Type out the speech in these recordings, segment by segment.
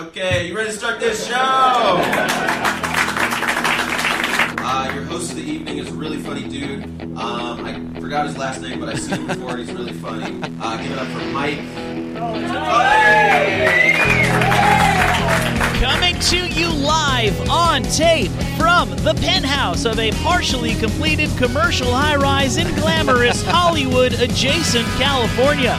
Okay, you ready to start this show? Uh, your host of the evening is a really funny dude. Um, I forgot his last name, but I've seen him before. He's really funny. Uh, give it up for Mike. Coming to you live on tape from the penthouse of a partially completed commercial high rise in glamorous Hollywood adjacent California.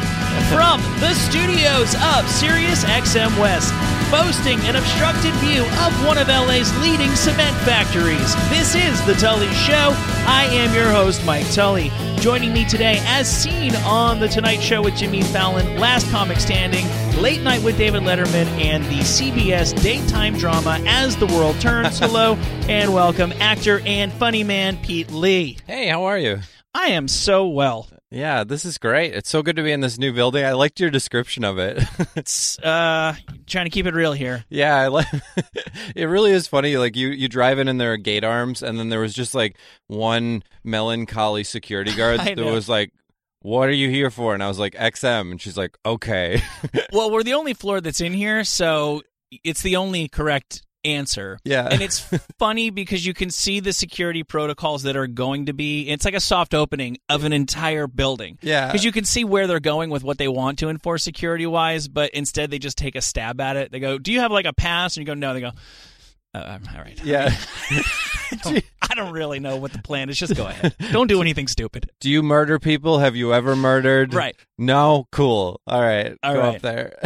From the studios of Sirius XM West, boasting an obstructed view of one of LA's leading cement factories. This is The Tully Show. I am your host, Mike Tully. Joining me today, as seen on The Tonight Show with Jimmy Fallon, Last Comic Standing, Late Night with David Letterman, and the CBS daytime drama As the World Turns. Hello and welcome, actor and funny man Pete Lee. Hey, how are you? I am so well. Yeah, this is great. It's so good to be in this new building. I liked your description of it. It's uh trying to keep it real here. yeah, I like. it really is funny. Like you, you drive in and there are gate arms, and then there was just like one melancholy security guard that know. was like, "What are you here for?" And I was like, "XM," and she's like, "Okay." Well, we're the only floor that's in here, so it's the only correct answer. Yeah. And it's funny because you can see the security protocols that are going to be it's like a soft opening of an entire building. Yeah. Because you can see where they're going with what they want to enforce security wise, but instead they just take a stab at it. They go, "Do you have like a pass?" And you go, "No." They go, uh, all right. yeah. I don't, I don't really know what the plan is. Just go ahead. Don't do anything stupid. Do you murder people? Have you ever murdered? Right. No. Cool. All right. All Go right. up there.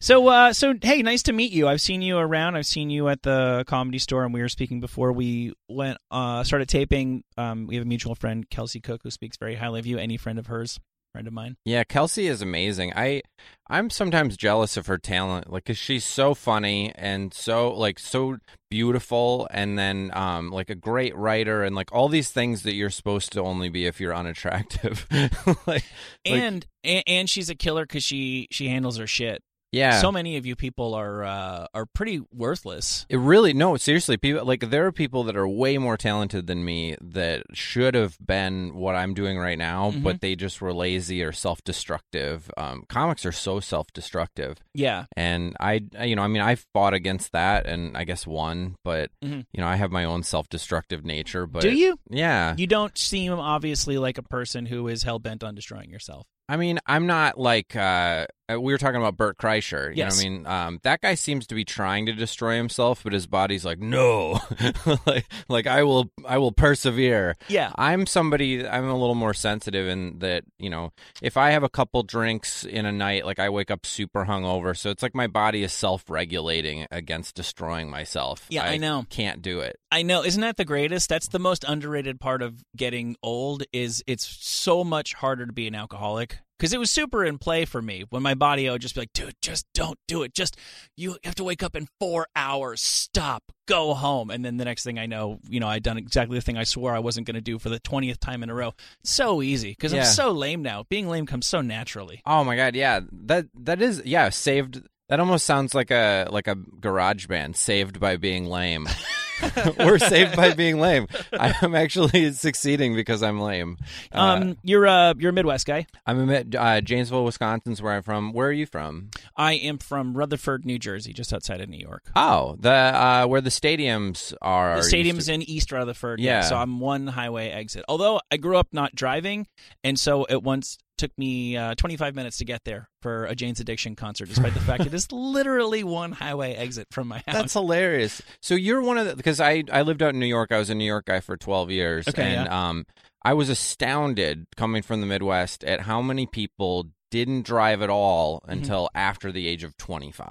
So, uh, so hey, nice to meet you. I've seen you around. I've seen you at the comedy store, and we were speaking before we went uh, started taping. Um, we have a mutual friend, Kelsey Cook, who speaks very highly of you. Any friend of hers, friend of mine. Yeah, Kelsey is amazing. I I'm sometimes jealous of her talent, like 'cause she's so funny and so like so beautiful, and then um like a great writer, and like all these things that you're supposed to only be if you're unattractive. like, like- And, and and she's a killer because she she handles her shit. Yeah, So many of you people are uh, are pretty worthless. It really no, seriously, people like there are people that are way more talented than me that should have been what I'm doing right now, Mhm. but they just were lazy or self-destructive. Um, comics are so self-destructive, Yeah. and I, you know, I mean, I fought against that, and I guess won, but Mhm. you know, I have my own self-destructive nature. But Do you? Yeah, You don't seem obviously like a person who is hell bent on destroying yourself. I mean, I'm not like uh, uh, we were talking about Bert Kreischer. You Yes. know what I mean? Um, that guy seems to be trying to destroy himself, but his body's like, no, like, like I will, I will persevere. Yeah. I'm somebody. I'm a little more sensitive in that. You know, if I have a couple drinks in a night, like I wake up super hungover, so it's like my body is self-regulating against destroying myself. Yeah, I know. Can't do it. I know, isn't that the greatest? That's the most underrated part of getting old is it's so much harder to be an alcoholic because it was super in play for me when my body would just be like, dude, just don't do it. Just you have to wake up in four hours. Stop. Go home. And then the next thing I know, you know, I'd done exactly the thing I swore I wasn't going to do for the twentieth time in a row. So easy because Yeah. I'm so lame now. Being lame comes so naturally. Oh my god, yeah. That that is yeah, saved that almost sounds like a like a garage band, saved by being lame. We're saved by being lame. I'm actually succeeding because I'm lame. Uh, Um, you're a you're a Midwest guy. I'm in uh, Janesville, Wisconsin's where I'm from. Where are you from? I am from Rutherford, New Jersey, just outside of New York. Oh, the uh, where the stadiums are. The stadium's to- in East Rutherford. Yeah. So I'm one highway exit. Although I grew up not driving, and so at once took me uh, 25 minutes to get there for a Jane's Addiction concert, despite the fact it is literally one highway exit from my house. That's hilarious. So you're one of the because I I lived out in New York. I was a New York guy for 12 years, Okay, and um, I was astounded coming from the Midwest at how many people didn't drive at all Mm-hmm. until after the age of 25.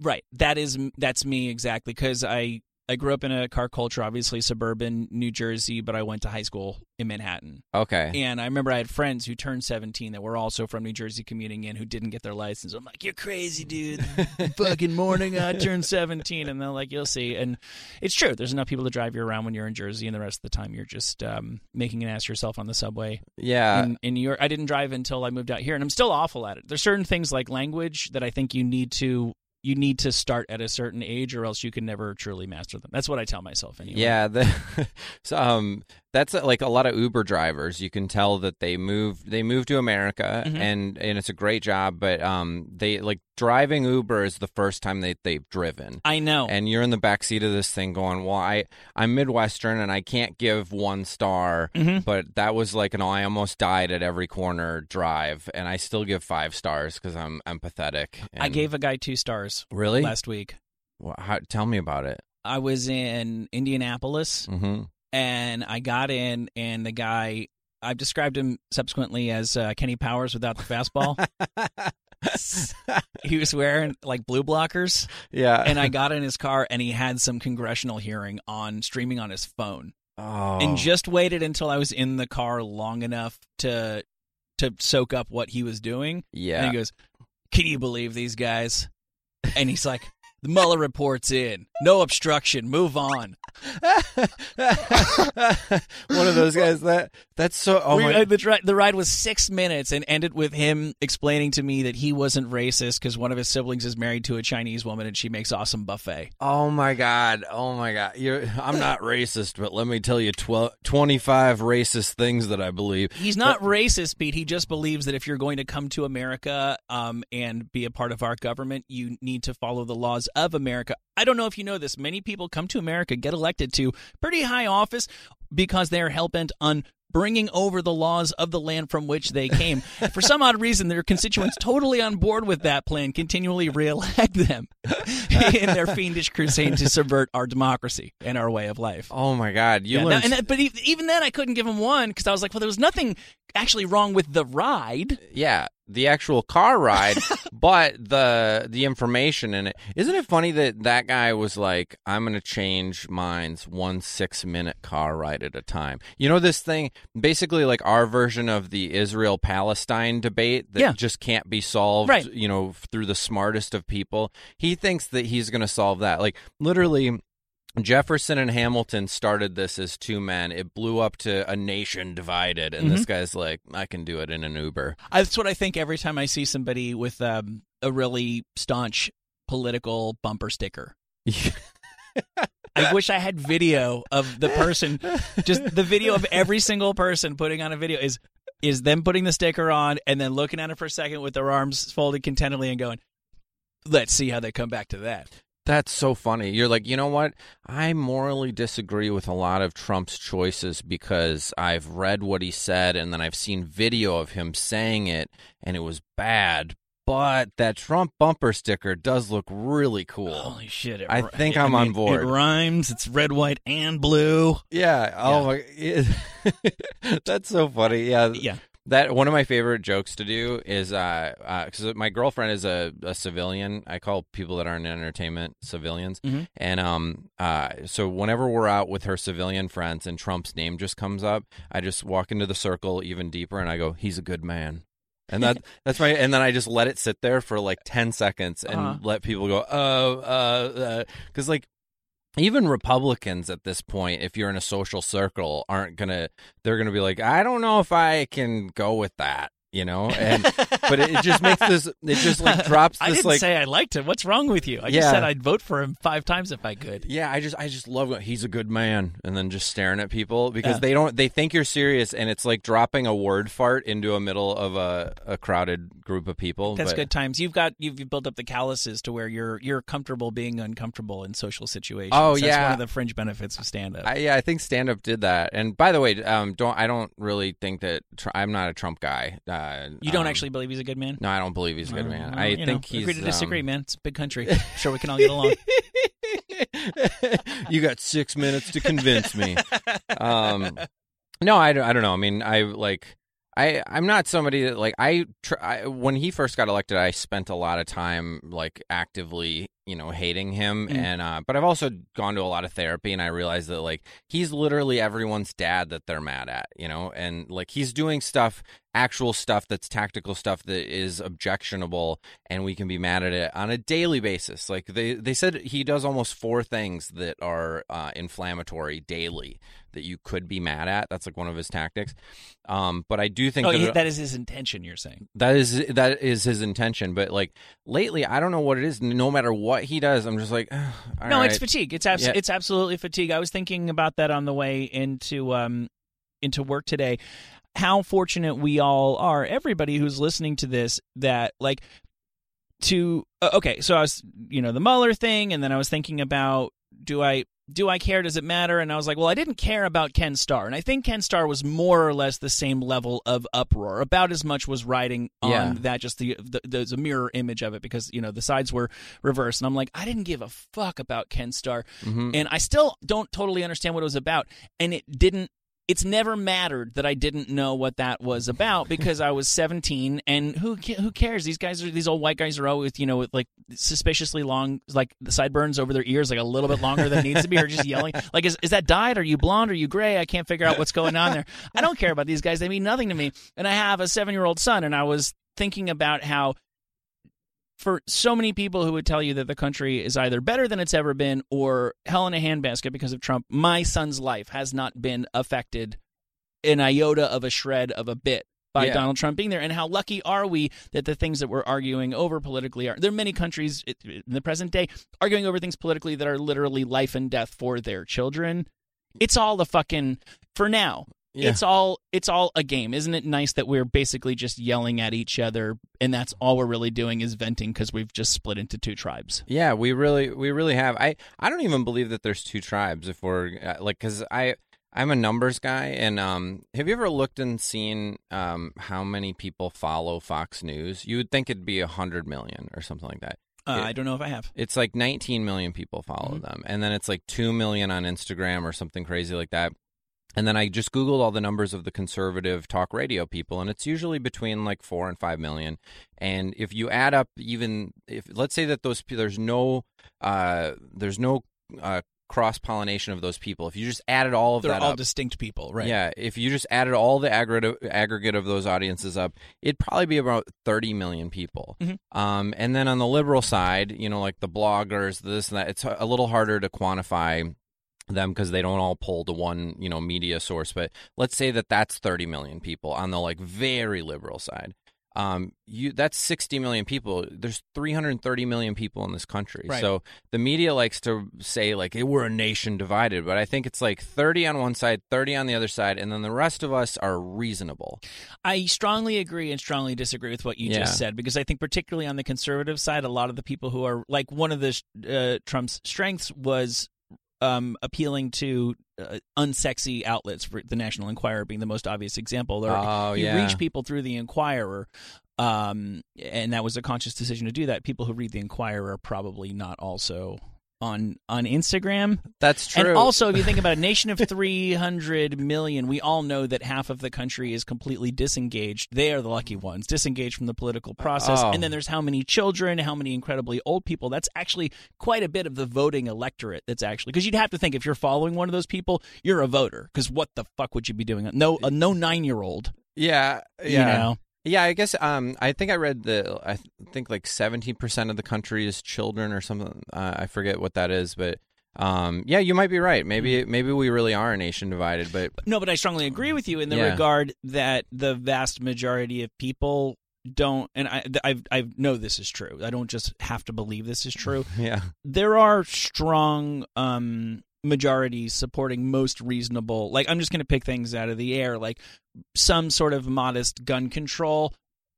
Right. That is that's me exactly because I I grew up in a car culture, obviously suburban New Jersey, but I went to high school in Manhattan. Okay. And I remember I had friends who turned 17 that were also from New Jersey commuting in who didn't get their license. I'm like, you're crazy, dude. Fucking morning I turned 17. And they're like, you'll see. And it's true. There's enough people to drive you around when you're in Jersey, and the rest of the time you're just um, making an ass of yourself on the subway. Yeah. in, in New York, I didn't drive until I moved out here, and I'm still awful at it. There's certain things like language that I think you need to you need to start at a certain age, or else you can never truly master them. That's what I tell myself anyway. Yeah, the, so, um, that's uh, like a lot of Uber drivers. You can tell that they moved they moved to America Mhm. and and it's a great job, but um they like driving Uber is the first time they they've driven. I know. And you're in the back seat of this thing going, "Well, I I'm Midwestern and I can't give one star, Mhm. but that was like an I almost died at every corner drive, and I still give five stars because I'm empathetic." I gave a guy two stars really. last week. Well, how, tell me about it. I was in Indianapolis hmm and I got in, and the guy, I've described him subsequently as uh, Kenny Powers without the fastball. he was wearing like blue blockers, yeah, and I got in his car, and he had some congressional hearing on streaming on his phone, oh. and just waited until I was in the car long enough to to soak up what he was doing. yeah. And he goes, "Can you believe these guys?" And he's like, "The Mueller report's in. No obstruction. Move on." One of those guys that that's so. Oh We- my! uh, the, the ride was six minutes and ended with him explaining to me that he wasn't racist because one of his siblings is married to a Chinese woman and she makes awesome buffet. Oh my god! Oh my god! You're, I'm not racist, but let me tell you, 12, 25 racist things that I believe. He's not racist, Pete. He just believes that if you're going to come to America um, and be a part of our government, you need to follow the laws of America. I don't know if you know this. Many people come to America, get elected to pretty high office because they're hell bent on bringing over the laws of the land from which they came. For some odd reason, their constituents totally on board with that plan continually reelect them in their fiendish crusade to subvert our democracy and our way of life. Oh my god! You Yeah, learn. no, and that- but even then, I couldn't give him one because I was like, well, there was nothing actually wrong with the ride. yeah, the actual car ride, but the the information in it. Isn't it funny that that guy was like, "I'm going to change minds one six minute car ride at a time." You know this thing, basically like our version of the Israel Palestine debate that Yeah. just can't be solved. Right. You know, through the smartest of people. He thinks that he's going to solve that. Like literally. Jefferson and Hamilton started this as two men. It blew up to a nation divided, and Mm-hmm. this guy's like, "I can do it in an Uber." That's what I think every time I see somebody with um, a really staunch political bumper sticker. I wish I had video of the person, just the video of every single person putting on a video is is them putting the sticker on and then looking at it for a second with their arms folded contentedly and going, "Let's see how they come back to that." That's so funny. You're like, you know what? I morally disagree with a lot of Trump's choices because I've read what he said and then I've seen video of him saying it and it was bad. But that Trump bumper sticker does look really cool. Holy shit! It, I think I'm on mean, board. It rhymes. It's red, white, and blue. Yeah. Oh my. That's so funny. Yeah. Yeah. That one of my favorite jokes to do is uh because my girlfriend is a, a civilian. I call people that aren't in entertainment civilians, Mhm. and um uh so whenever we're out with her civilian friends and Trump's name just comes up, I just walk into the circle even deeper and I go, "He's a good man." And that that's my and then I just let it sit there for like 10 seconds and Uh-huh. let people go, "Oh, uh, uh cuz like even Republicans at this point, if you're in a social circle, aren't gonna. They're gonna be like, I don't know if I can go with that, you know. And but it, just makes this. It just like drops I this didn't like. say I liked him. What's wrong with you? I just said I'd vote for him five times if I could. yeah, I just I just love he's a good man, and then just staring at people because Yeah. they don't they think you're serious, and it's like dropping a word fart into a middle of a, a crowded group of people. That's but- good times. You've got you've built up the calluses to where you're you're comfortable being uncomfortable in social situations. Oh, That's yeah. one of the fringe benefits of stand up. I, yeah, I think stand up did that. And by the way, um, don't I don't really think that tr- I'm not a Trump guy. Uh, you don't um, actually believe he's a good man? No, I don't believe he's a good Well, man. well, I think know, he's agree to disagree, um, man. It's a big country. I'm sure we can all get along. you got six minutes to convince me. Um, no, I, don't- I don't know. I mean, I like. I I'm not somebody that like I, tr- I when he first got elected I spent a lot of time like actively you know hating him Mm. and uh but I've also gone to a lot of therapy and I realized that like he's literally everyone's dad that they're mad at you know and like he's doing stuff actual stuff that's tactical stuff that is objectionable and we can be mad at it on a daily basis like they they said he does almost four things that are uh, inflammatory daily that you could be mad at that's like one of his tactics um but I do think oh, that he- that is his intention. You're saying? that is that is his intention but like lately i don't know what it is no matter what he does i'm just like "Ugh, all no, it's fatigue. It's abs- Yeah. it's absolutely fatigue. I was thinking about that on the way into um into work today, how fortunate we all are, everybody who's listening to this, that like to uh, okay, so I was you know the Mueller thing, and then I was thinking about do I do I care? Does it matter? And I was like, well, I didn't care about Ken Starr, and I think Ken Starr was more or less the same level of uproar. About as much was riding on Yeah. that. Just the, the there's a mirror image of it because you know the sides were reversed, and I'm like, I didn't give a fuck about Ken Starr, Mhm. and I still don't totally understand what it was about, and it didn't. It's never mattered that I didn't know what that was about because I was 17, and who who cares? These guys are these old white guys are always you know with like suspiciously long like the sideburns over their ears like a little bit longer than needs to be, or just yelling like is is that dyed? Are you blonde? Are you gray? I can't figure out what's going on there. I don't care about these guys; they mean nothing to me. And I have a seven year old son, and I was thinking about how for so many people who would tell you that the country is either better than it's ever been or hell in a handbasket because of Trump, my son's life has not been affected an iota of a shred of a bit by Yeah. Donald Trump being there. And how lucky are we that the things that we're arguing over politically are there are many countries in the present day arguing over things politically that are literally life and death for their children. It's all the fucking for now. Yeah. It's all it's all a game. Isn't it nice that we're basically just yelling at each other and that's all we're really doing is venting because we've just split into two tribes. Yeah, we really we really have. I I don't even believe that there's two tribes if we're uh, like cuz I I'm a numbers guy and um have you ever looked and seen um how many people follow Fox News? You would think it'd be a 100 million or something like that. Uh, Yeah. I don't know if I have. It's like 19 million people follow Mhm. them and then it's like 2 million on Instagram or something crazy like that. And then I just Googled all the numbers of the conservative talk radio people, and it's usually between like four and five million. And if you add up even if let's say that those there's no uh, there's no uh, cross pollination of those people, if you just added all of They're that all up, distinct people, right? yeah, if you just added all the aggregate aggregate of those audiences up, it'd probably be about 30 million people. Mhm. Um, and then on the liberal side, you know, like the bloggers, this and that, it's a little harder to quantify them because they don't all pull to one, you know, media source. But let's say that that's 30 million people on the like very liberal side. Um, you that's 60 million people. There's 330 million people in this country. Right. So the media likes to say like hey, we're a nation divided, but I think it's like 30 on one side, 30 on the other side, and then the rest of us are reasonable. I strongly agree and strongly disagree with what you Yeah. just said because I think particularly on the conservative side, a lot of the people who are like one of the uh, Trump's strengths was um, appealing to uh, unsexy outlets. For the National Enquirer being the most obvious example. Or Oh, you yeah. reach people through the Enquirer. Um, and that was a conscious decision to do that. People who read the Enquirer are probably not also on on Instagram. That's true. And also, if you think about a nation of 300 million, we all know that half of the country is completely disengaged. They are the lucky ones, disengaged from the political process. Oh. And then oh. there's how many children, how many incredibly old people. That's actually quite a bit of the voting electorate. That's actually because you'd have to think if you're following one of those people, you're a voter. Because what the fuck would you be doing? No, a no nine year old. yeah, yeah. You know, Yeah, I guess um, I think I read the I think like seventeen percent of the country is children or something. Uh, I forget what that is, but um, yeah, you might be right. Maybe Mm-hmm. maybe we really are a nation divided. But No, but I strongly agree with you in the Yeah. regard that the vast majority of people don't, and I, I, I know this is true. I don't just have to believe this is true. yeah, there are strong um majorities supporting most reasonable like i'm just going to pick things out of the air like some sort of modest gun control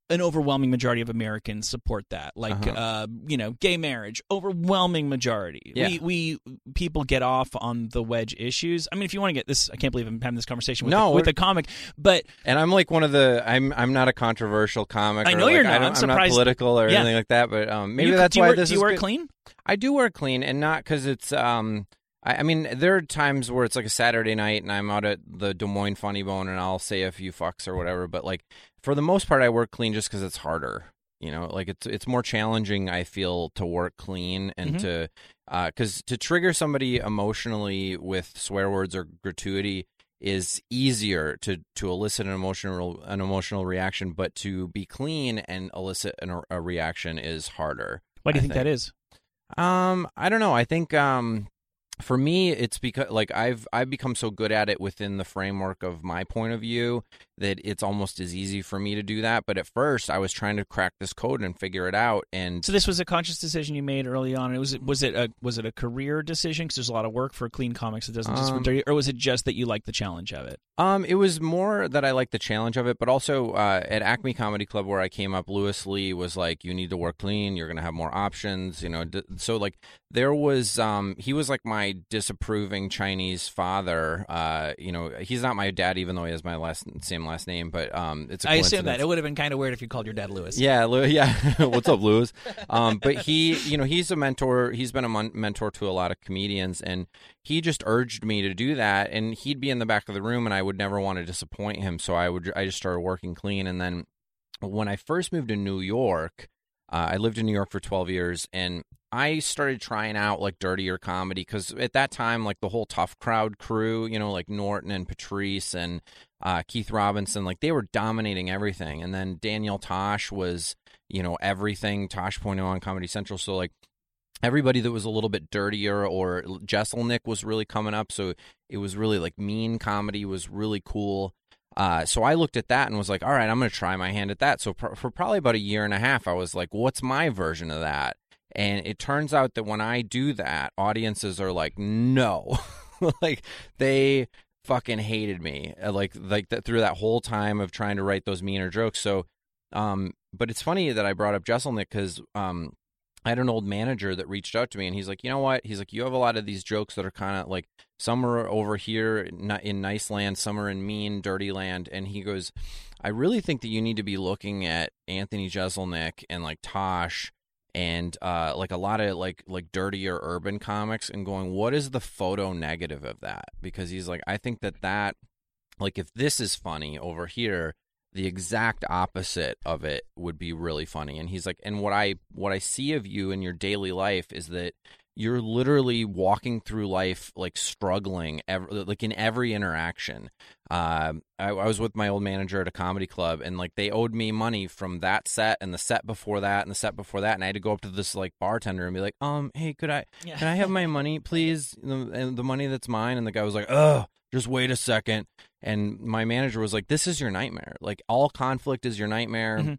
an overwhelming majority of americans support that like Uh-huh. uh you know gay marriage overwhelming majority Yeah. we we people get off on the wedge issues i mean if you want to get this i can't believe i'm having this conversation with, No, a, with a comic but and I'm like one of the I'm I'm not a controversial comic. I or, know like, you're not. I I'm not political or Yeah. anything like that. But um, maybe you, that's do you why wear, this do you is wear good. clean I do wear clean, and not because it's um. I, I mean, there are times where it's like a Saturday night, and I'm out at the Des Moines Funny Bone, and I'll say a few fucks or whatever. But like for the most part, I work clean just because it's harder. You know, like it's it's more challenging. I feel to work clean and Mhm. to because to trigger somebody emotionally with swear words or gratuity is easier to to elicit an emotional an emotional reaction, but to be clean and elicit an, a reaction is harder. why do you I think, that is Um, I don't know. I think um, for me, it's because like I've I've become so good at it within the framework of my point of view that it's almost as easy for me to do that. But at first, I was trying to crack this code and figure it out. And So this was a conscious decision you made early on. It was was it a was it a career decision? Because there's a lot of work for clean comics. It doesn't just Um, dirty, or was it just that you like the challenge of it? Um, it was more that I liked the challenge of it, but also uh, at Acme Comedy Club where I came up, Louis Lee was like, "You need to work clean. You're gonna have more options." You know, d- so like there was, um, he was like my disapproving Chinese father. Uh, you know, he's not my dad, even though he has my last same last name, but um, it's a I assume that it would have been kind of weird if you called your dad Louis. Yeah, Lew- yeah. What's up, Louis? Um, but he, you know, he's a mentor. He's been a mon- mentor to a lot of comedians, and he just urged me to do that. And he'd be in the back of the room, and I would never want to disappoint him. So I would, I just started working clean. And then when I first moved to New York, uh, I lived in New York for 12 years, and I started trying out like dirtier comedy because at that time, like the whole Tough Crowd crew, you know, like Norton and Patrice and uh, Keith Robinson, like they were dominating everything. And then Daniel Tosh was, you know, everything Tosh Tosh.0 on Comedy Central. So like everybody that was a little bit dirtier or Jeselnik was really coming up. So it was really like mean comedy was really cool. Uh, so I looked at that and was like, all right, I'm going to try my hand at that. So pr- for probably about a year and a half, I was like, what's my version of that? And it turns out that when I do that, audiences are like, no, like they fucking hated me, uh, like like that through that whole time of trying to write those meaner jokes. So, um, but it's funny that I brought up Jeselnik because um, I had an old manager that reached out to me and he's like, you know what? He's like, you have a lot of these jokes that are kind of like some are over here in in nice land, some are in mean, dirty land. And he goes, I really think that you need to be looking at Anthony Jeselnik and like Tosh and uh, like a lot of like like dirtier urban comics and going, what is the photo negative of that? Because he's like, I think that that like if this is funny over here the exact opposite of it would be really funny and he's like and what i what i see of you in your daily life is that you're literally walking through life like struggling ev like in every interaction. Um I, I was with my old manager at a comedy club and like they owed me money from that set and the set before that and the set before that and i had to go up to this like bartender and be like um hey could i Yeah. can i have my money please? The, and the money that's mine. And the guy was like oh just wait a second. And my manager was like this is your nightmare. Like all conflict is your nightmare. Mhm.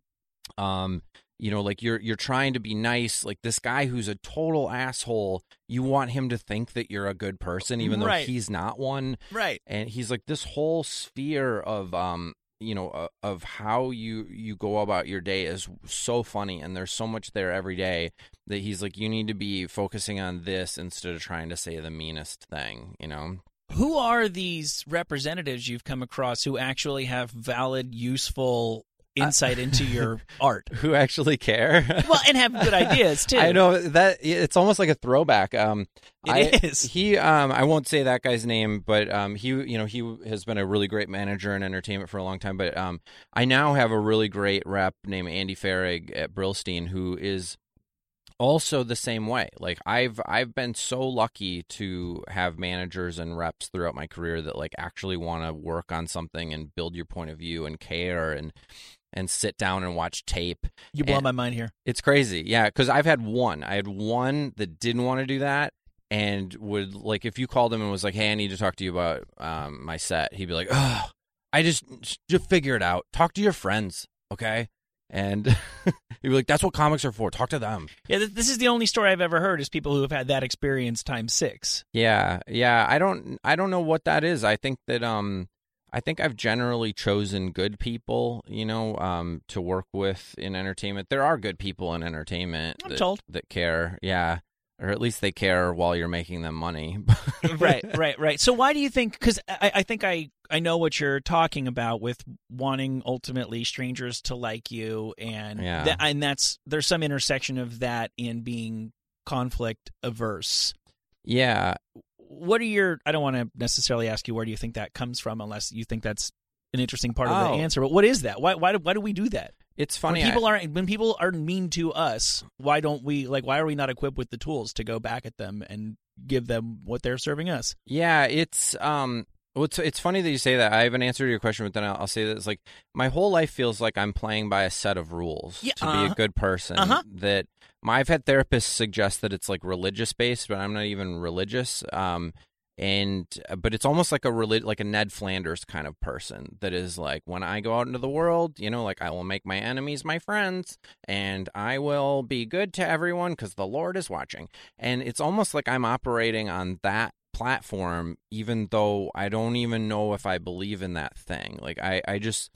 um you know like you're you're trying to be nice like this guy who's a total asshole you want him to think that you're a good person even though he's not one. Right. and he's like this whole sphere of um you know uh, of how you you go about your day is so funny and there's so much there every day that he's like you need to be focusing on this instead of trying to say the meanest thing you know? Who are these representatives you've come across who actually have valid, useful insight into your art? who actually care Well, and have good ideas too. I know that it's almost like a throwback. Um, It I, is. He, um, I won't say that guy's name, but um, he, you know, he has been a really great manager in entertainment for a long time. But um, I now have a really great rep named Andy Farrig at Brillstein, who is also the same way. Like I've, I've been so lucky to have managers and reps throughout my career that like actually want to work on something and build your point of view and care and and sit down and watch tape You blow my mind here. it's crazy. Yeah, because I've had one. I had one that didn't want to do that and would like if you called him and was like, "Hey, I need to talk to you about um, my set," he'd be like, "Oh, I just just figure it out. Talk to your friends, okay?" And he'd be like, "That's what comics are for. Talk to them." Yeah, this is the only story I've ever heard is people who have had that experience times six. Yeah, yeah. I don't I don't know what that is. I think that um I think I've generally chosen good people, you know, um to work with in entertainment. There are good people in entertainment I'm that, told. that care. Yeah. Or at least they care while you're making them money. right, right, right. So why do you think? Because I, I think I I know what you're talking about with wanting ultimately strangers to like you, and Yeah. tha- and that's there's some intersection of that in being conflict averse. Yeah. What are your? I don't want to necessarily ask you where do you think that comes from, unless you think that's an interesting part of Oh. the answer. But what is that? Why why do, why do we do that? It's funny. when people I- are when people are mean to us, why don't we like? Why are we not equipped with the tools to go back at them and give them what they're serving us? Yeah, it's um well, it's it's funny that you say that. I have an answer to your question, but then I'll, I'll say that it's like my whole life feels like I'm playing by a set of rules Yeah, to be uh-huh. a good person. Uh-huh. That my I've had therapists suggest that it's like religious based, but I'm not even religious. Um, and uh, but it's almost like a relig- like a Ned Flanders kind of person that is like when I go out into the world, you know, like I will make my enemies my friends and I will be good to everyone cuz the Lord is watching. And it's almost like I'm operating on that platform even though I don't even know if I believe in that thing. Like I I just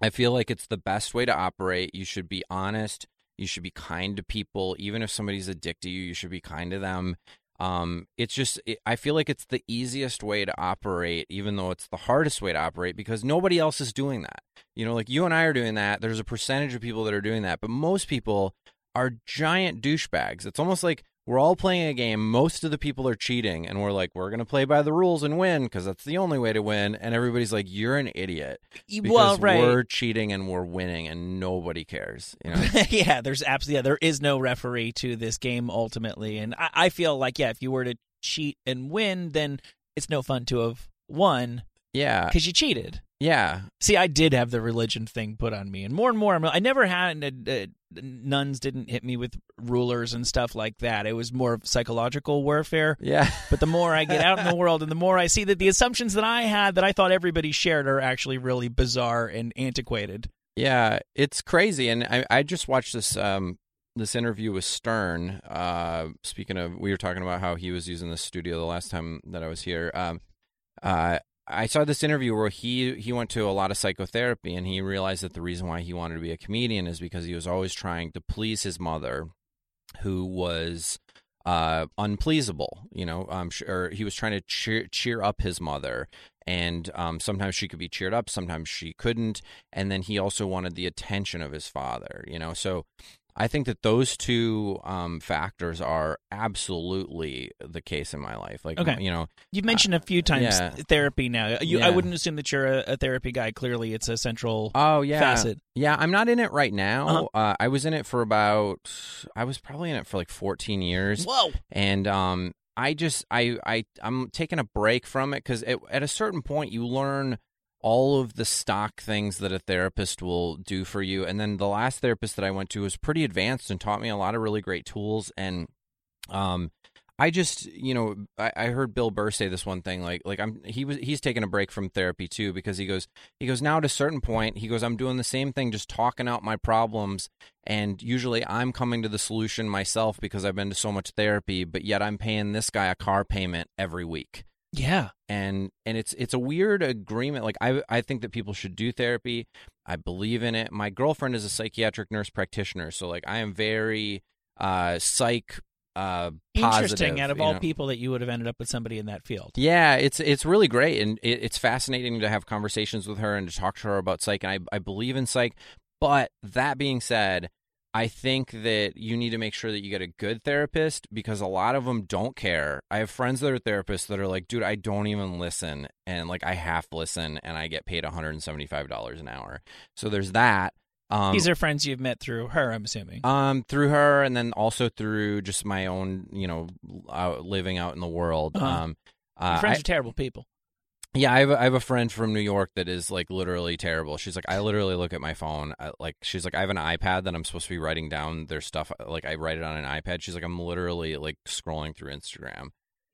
I feel like it's the best way to operate. You should be honest. You should be kind to people. Even if somebody's a dick to you, you should be kind to them. Um, it's just, it, I feel like it's the easiest way to operate, even though it's the hardest way to operate because nobody else is doing that. You know, like you and I are doing that. There's a percentage of people that are doing that, but most people are giant douchebags. It's almost like we're all playing a game. Most of the people are cheating, and we're like, we're going to play by the rules and win because that's the only way to win. And everybody's like, you're an idiot. Because well, right. we're cheating and we're winning, and nobody cares. You know? yeah, there's absolutely yeah, there is no referee to this game ultimately, and I, I feel like yeah, if you were to cheat and win, then it's no fun to have won yeah, because you cheated. yeah. See, I did have the religion thing put on me, and more and more, I'm, I never had uh, uh, nuns didn't hit me with rulers and stuff like that. It was more of psychological warfare. Yeah. But the more I get out in the world, and the more I see that the assumptions that I had that I thought everybody shared are actually really bizarre and antiquated. Yeah, it's crazy, and I, I just watched this um this interview with Stern. Uh, speaking of, we were talking about how he was using the studio the last time that I was here. Um, uh, I saw this interview where he he went to a lot of psychotherapy, and he realized that the reason why he wanted to be a comedian is because he was always trying to please his mother, who was uh, unpleasable. You know, um, or he was trying to cheer cheer up his mother, and um, sometimes she could be cheered up, sometimes she couldn't. And then he also wanted the attention of his father. You know, so I think that those two um, factors are absolutely the case in my life. Like, Okay. you know, You've mentioned a few times yeah. therapy now. You, I wouldn't assume that you're a, a therapy guy. Clearly, it's a central oh yeah, facet. yeah. I'm not in it right now. Uh-huh. Uh, I was in it for about, I was probably in it for like 14 years. Whoa! and um i just i i i'm taking a break from it because at a certain point you learn all of the stock things that a therapist will do for you. And then the last therapist that i went to was pretty advanced and taught me a lot of really great tools. And um I just, you know, I, I heard Bill Burr say this one thing, like, like I'm, he was, he's taking a break from therapy too because he goes, he goes now at a certain point, he goes, I'm doing the same thing, just talking out my problems, and usually I'm coming to the solution myself because I've been to so much therapy, but yet I'm paying this guy a car payment every week Yeah. and and it's it's a weird agreement like i i think that people should do therapy i believe in it my girlfriend is a psychiatric nurse practitioner so like i am very uh psych uh positive Interesting. Out of all know. people, that you would have ended up with somebody in that field. yeah, it's it's really great, and it, it's fascinating to have conversations with her and to talk to her about psych. And I I believe in psych, but that being said, I think that you need to make sure that you get a good therapist because a lot of them don't care. I have friends that are therapists that are like, dude, I don't even listen, and like I half listen, and I get paid one hundred and seventy five dollars an hour. So there's that. Um, These are friends you've met through her, I'm assuming. um, through her, and then also through just my own, you know, out, living out in the world. Uh-huh. Um, uh, friends I- are terrible people. Yeah, I have, a, I have a friend from New York that is like literally terrible. She's like, I literally look at my phone. I, like, she's like, I have an iPad that I'm supposed to be writing down their stuff. Like, I write it on an iPad. She's like, I'm literally like scrolling through Instagram,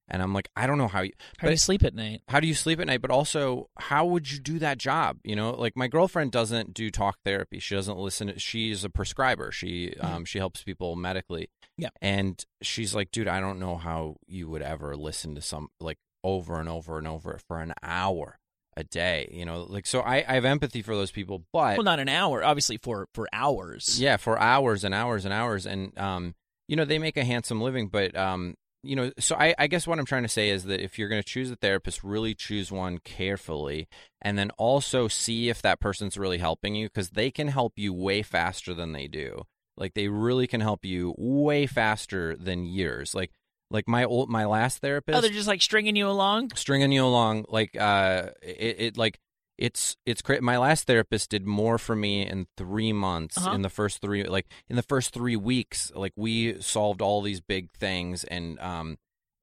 and I'm like, I don't know how you. How do you sleep at night? how do you sleep at night but also how would you do that job you know like my girlfriend doesn't do talk therapy she doesn't listen she's a prescriber she um she helps people medically Yeah. and she's like dude i don't know how you would ever listen to some like over and over and over for an hour a day you know like so i i have empathy for those people but Well, not an hour. Obviously, for for hours. yeah, for hours and hours and hours, and um, you know, they make a handsome living, but um, you know, so I, I guess what I'm trying to say is that if you're going to choose a therapist, really choose one carefully, and then also see if that person's really helping you because they can help you way faster than they do. Like they really can help you way faster than years. Like like my old my last therapist Oh, they're just like stringing you along. stringing you along. Like uh it, it like it's it's great my last therapist did more for me in three months Uh-huh. in the first three like in the first three weeks like we solved all these big things and um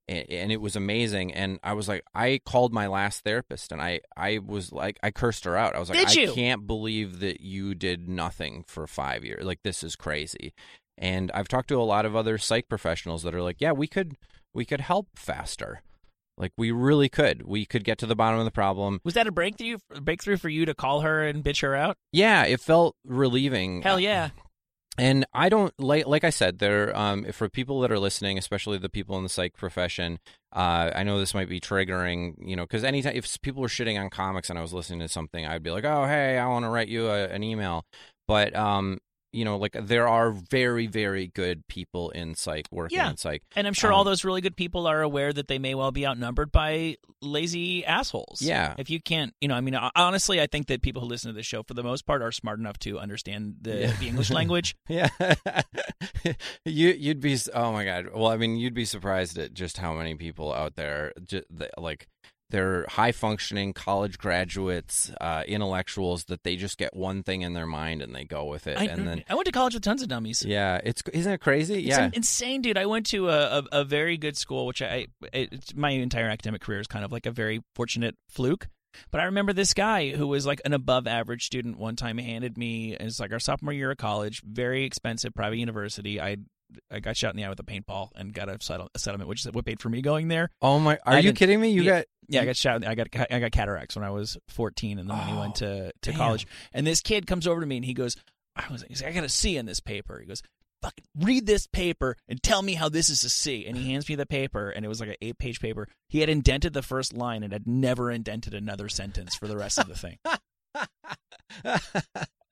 a- and it was amazing. And i was like i called my last therapist and i i was like i cursed her out. I was like i can't believe that you did nothing for five years like this is crazy and i've talked to a lot of other psych professionals that are like yeah we could we could help faster Like we really could. We could get to the bottom of the problem. Was that a breakthrough breakthrough for you to call her and bitch her out? Yeah, it felt relieving. Hell yeah. And I don't like like I said there um for people that are listening, especially the people in the psych profession, uh I know this might be triggering, you know, cuz anytime if people were shitting on comics and I was listening to something, I'd be like, "Oh, hey, I want to write you a, an email." But um you know, like there are very, very good people in psych working Yeah. in psych. And I'm sure all Um, those really good people are aware that they may well be outnumbered by lazy assholes. Yeah. If you can't, you know, I mean, honestly, I think that people who listen to this show, for the most part, are smart enough to understand the, Yeah. the English language. Yeah, you you'd be oh my god. Well, I mean, you'd be surprised at just how many people out there, just, like they're high functioning college graduates, uh, intellectuals that they just get one thing in their mind and they go with it, I, and then I went to college with tons of dummies. yeah, it's isn't it crazy? It's yeah, in- insane, dude. I went to a, a, a very good school, which I it's, my entire academic career is kind of like a very fortunate fluke. But I remember this guy who was like an above average student. One time handed me it's like our sophomore year of college, very expensive private university. I I got shot in the eye with a paintball and got a, settle, a settlement, which is what paid for me going there. oh my, are I you kidding me? You yeah. got Yeah, I got shot. I got I got cataracts when I was 14, and then when he went oh, to to damn. college. And this kid comes over to me and he goes, "I was he's like, I got a C in this paper." He goes, "Fucking read this paper and tell me how this is a C." And he hands me the paper, and it was like an eight page paper. He had indented the first line and had never indented another sentence for the rest of the thing.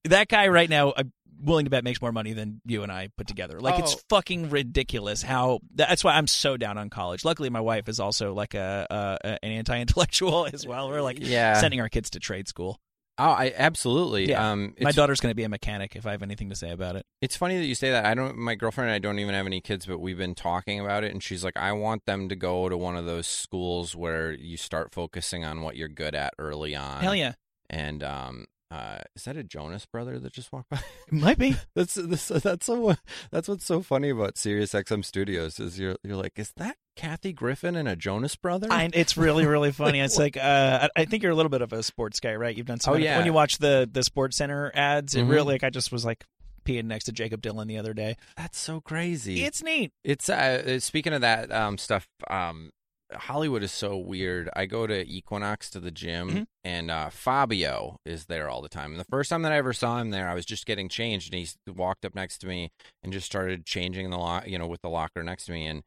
that guy right now, I'm willing to bet makes more money than you and I put together. Like it's Oh. fucking ridiculous how. That's why I'm so down on college. Luckily, my wife is also like a, a an anti-intellectual as well. We're like Yeah. sending our kids to trade school. oh, I absolutely. Yeah. Um, my daughter's going to be a mechanic if I have anything to say about it. It's funny that you say that. I don't. My girlfriend and I don't even have any kids, but we've been talking about it, and she's like, "I want them to go to one of those schools where you start focusing on what you're good at early on." Hell yeah, And um, uh, is that a Jonas brother that just walked by? it might be. that's this, that's so that's what's so funny about Sirius XM Studios is you're you're like, is that Kathy Griffin and a Jonas brother? I, it's really really funny. It's like uh, I I think you're a little bit of a sports guy, right? You've done some. Oh, yeah. When you watch the the Sports Center ads, it Mhm. really like I just was like peeing next to Jakob Dylan the other day. that's so crazy. It's neat. It's uh, speaking of that um, stuff. Um, Hollywood is so weird. I go to Equinox to the gym, Mhm. and uh, Fabio is there all the time. And the first time that I ever saw him there, I was just getting changed, and he walked up next to me and just started changing the lock, you know, with the locker next to me, and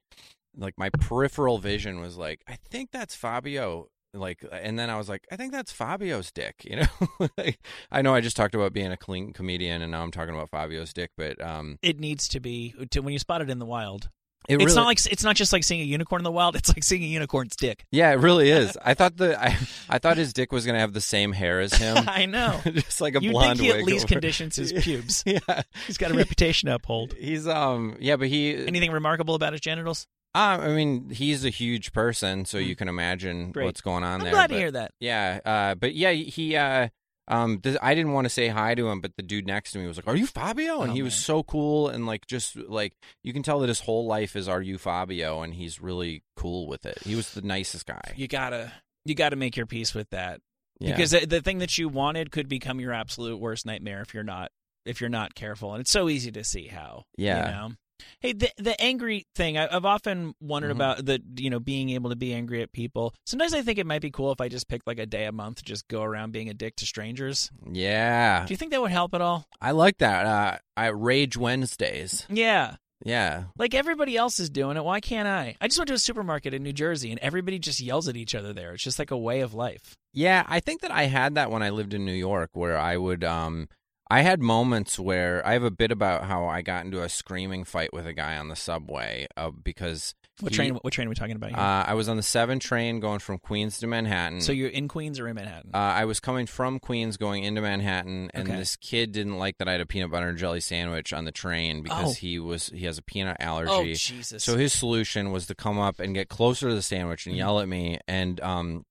like my peripheral vision was like, I think that's Fabio. Like, and then I was like, I think that's Fabio's dick. You know, like, I know I just talked about being a clean comedian, and now I'm talking about Fabio's dick, but um, It needs to be to when you spot it in the wild. It it's really, not like it's not just like seeing a unicorn in the wild. It's like seeing a unicorn's dick. Yeah, it really is. I thought the I, I thought his dick was gonna have the same hair as him, I know. just like a You'd blonde think he at least over- conditions his pubes. Yeah, He's got a reputation to uphold. he's um yeah, but he Anything remarkable about his genitals? uh, I mean he's a huge person, so you can imagine. Great. what's going on I'm there. glad but- to hear that. Yeah, uh, but yeah, he uh. Um, th- I didn't want to say hi to him, but the dude next to me was like, "Are you Fabio?" And Oh, he was man. so cool and like just like you can tell that his whole life is "Are you Fabio?" and he's really cool with it. He was the nicest guy. You gotta you gotta make your peace with that Yeah. because the, the thing that you wanted could become your absolute worst nightmare if you're not if you're not careful. And it's so easy to see how. Yeah. You know? Hey, the the angry thing. I, I've often wondered Mhm. about the you know being able to be angry at people. Sometimes I think it might be cool if I just picked like a day a month to just go around being a dick to strangers. yeah, Do you think that would help at all? I like that. Uh, I Rage Wednesdays. Yeah. Yeah. Like everybody else is doing it. Why can't I? I just went to a supermarket in New Jersey and everybody just yells at each other there. It's just like a way of life. Yeah, I think that I had that when I lived in New York where I would um I had moments where I have a bit about how I got into a screaming fight with a guy on the subway uh, because What he- train? What train are we talking about here? uh, I was on the 7 train going from Queens to Manhattan. so you're in Queens or in Manhattan? uh, I was coming from Queens going into Manhattan, and Okay. this kid didn't like that I had a peanut butter and jelly sandwich on the train because Oh. he was he has a peanut allergy. oh allergy. Jesus! So his solution was to come up and get closer to the sandwich Mm-hmm. and yell at me, and um,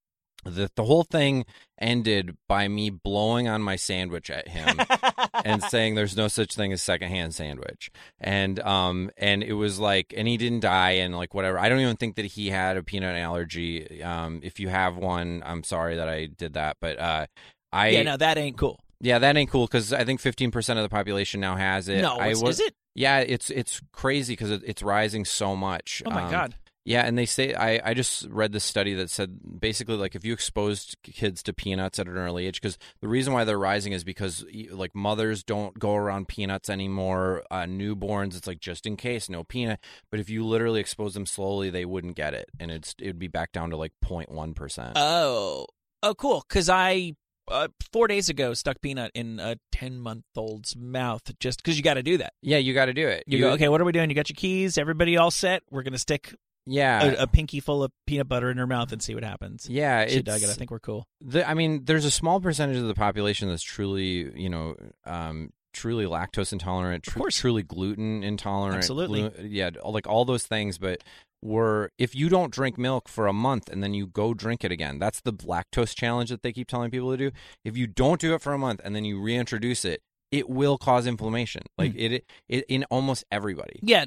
the the whole thing ended by me blowing on my sandwich at him and saying there's no such thing as secondhand sandwich, and um, and it was like, and he didn't die, and like whatever. I don't even think that he had a peanut allergy. Um, if you have one, I'm sorry that I did that, but uh, I yeah, no, that ain't cool. yeah, that ain't cool because I think 15% of the population now has it. no, I was, is it? Yeah, it's it's crazy because it, it's rising so much. Oh my Um, God! Yeah, and they say I, I just read this study that said basically like if you exposed kids to peanuts at an early age, because the reason why they're rising is because like mothers don't go around peanuts anymore. Uh, newborns, it's like just in case, no peanut. But if you literally expose them slowly, they wouldn't get it, and it's it would be back down to like 0.1 percent. Oh, oh, cool. Because I uh, four days ago stuck peanut in a ten month old's mouth just because you got to do that. Yeah, you got to do it. You, go, okay, what are we doing? You got your keys. Everybody all set. We're gonna stick Yeah, a, a pinky full of peanut butter in her mouth and see what happens. yeah. She dug it. I think we're cool. the, I mean, there's a small percentage of the population that's truly, you know, um, truly lactose intolerant, course. truly gluten intolerant. Absolutely. glu- yeah, like all those things. But we're if you don't drink milk for a month and then you go drink it again, that's the lactose challenge that they keep telling people to do. If you don't do it for a month and then you reintroduce it, it will cause inflammation. Like Hmm. it, it in almost everybody. Yeah,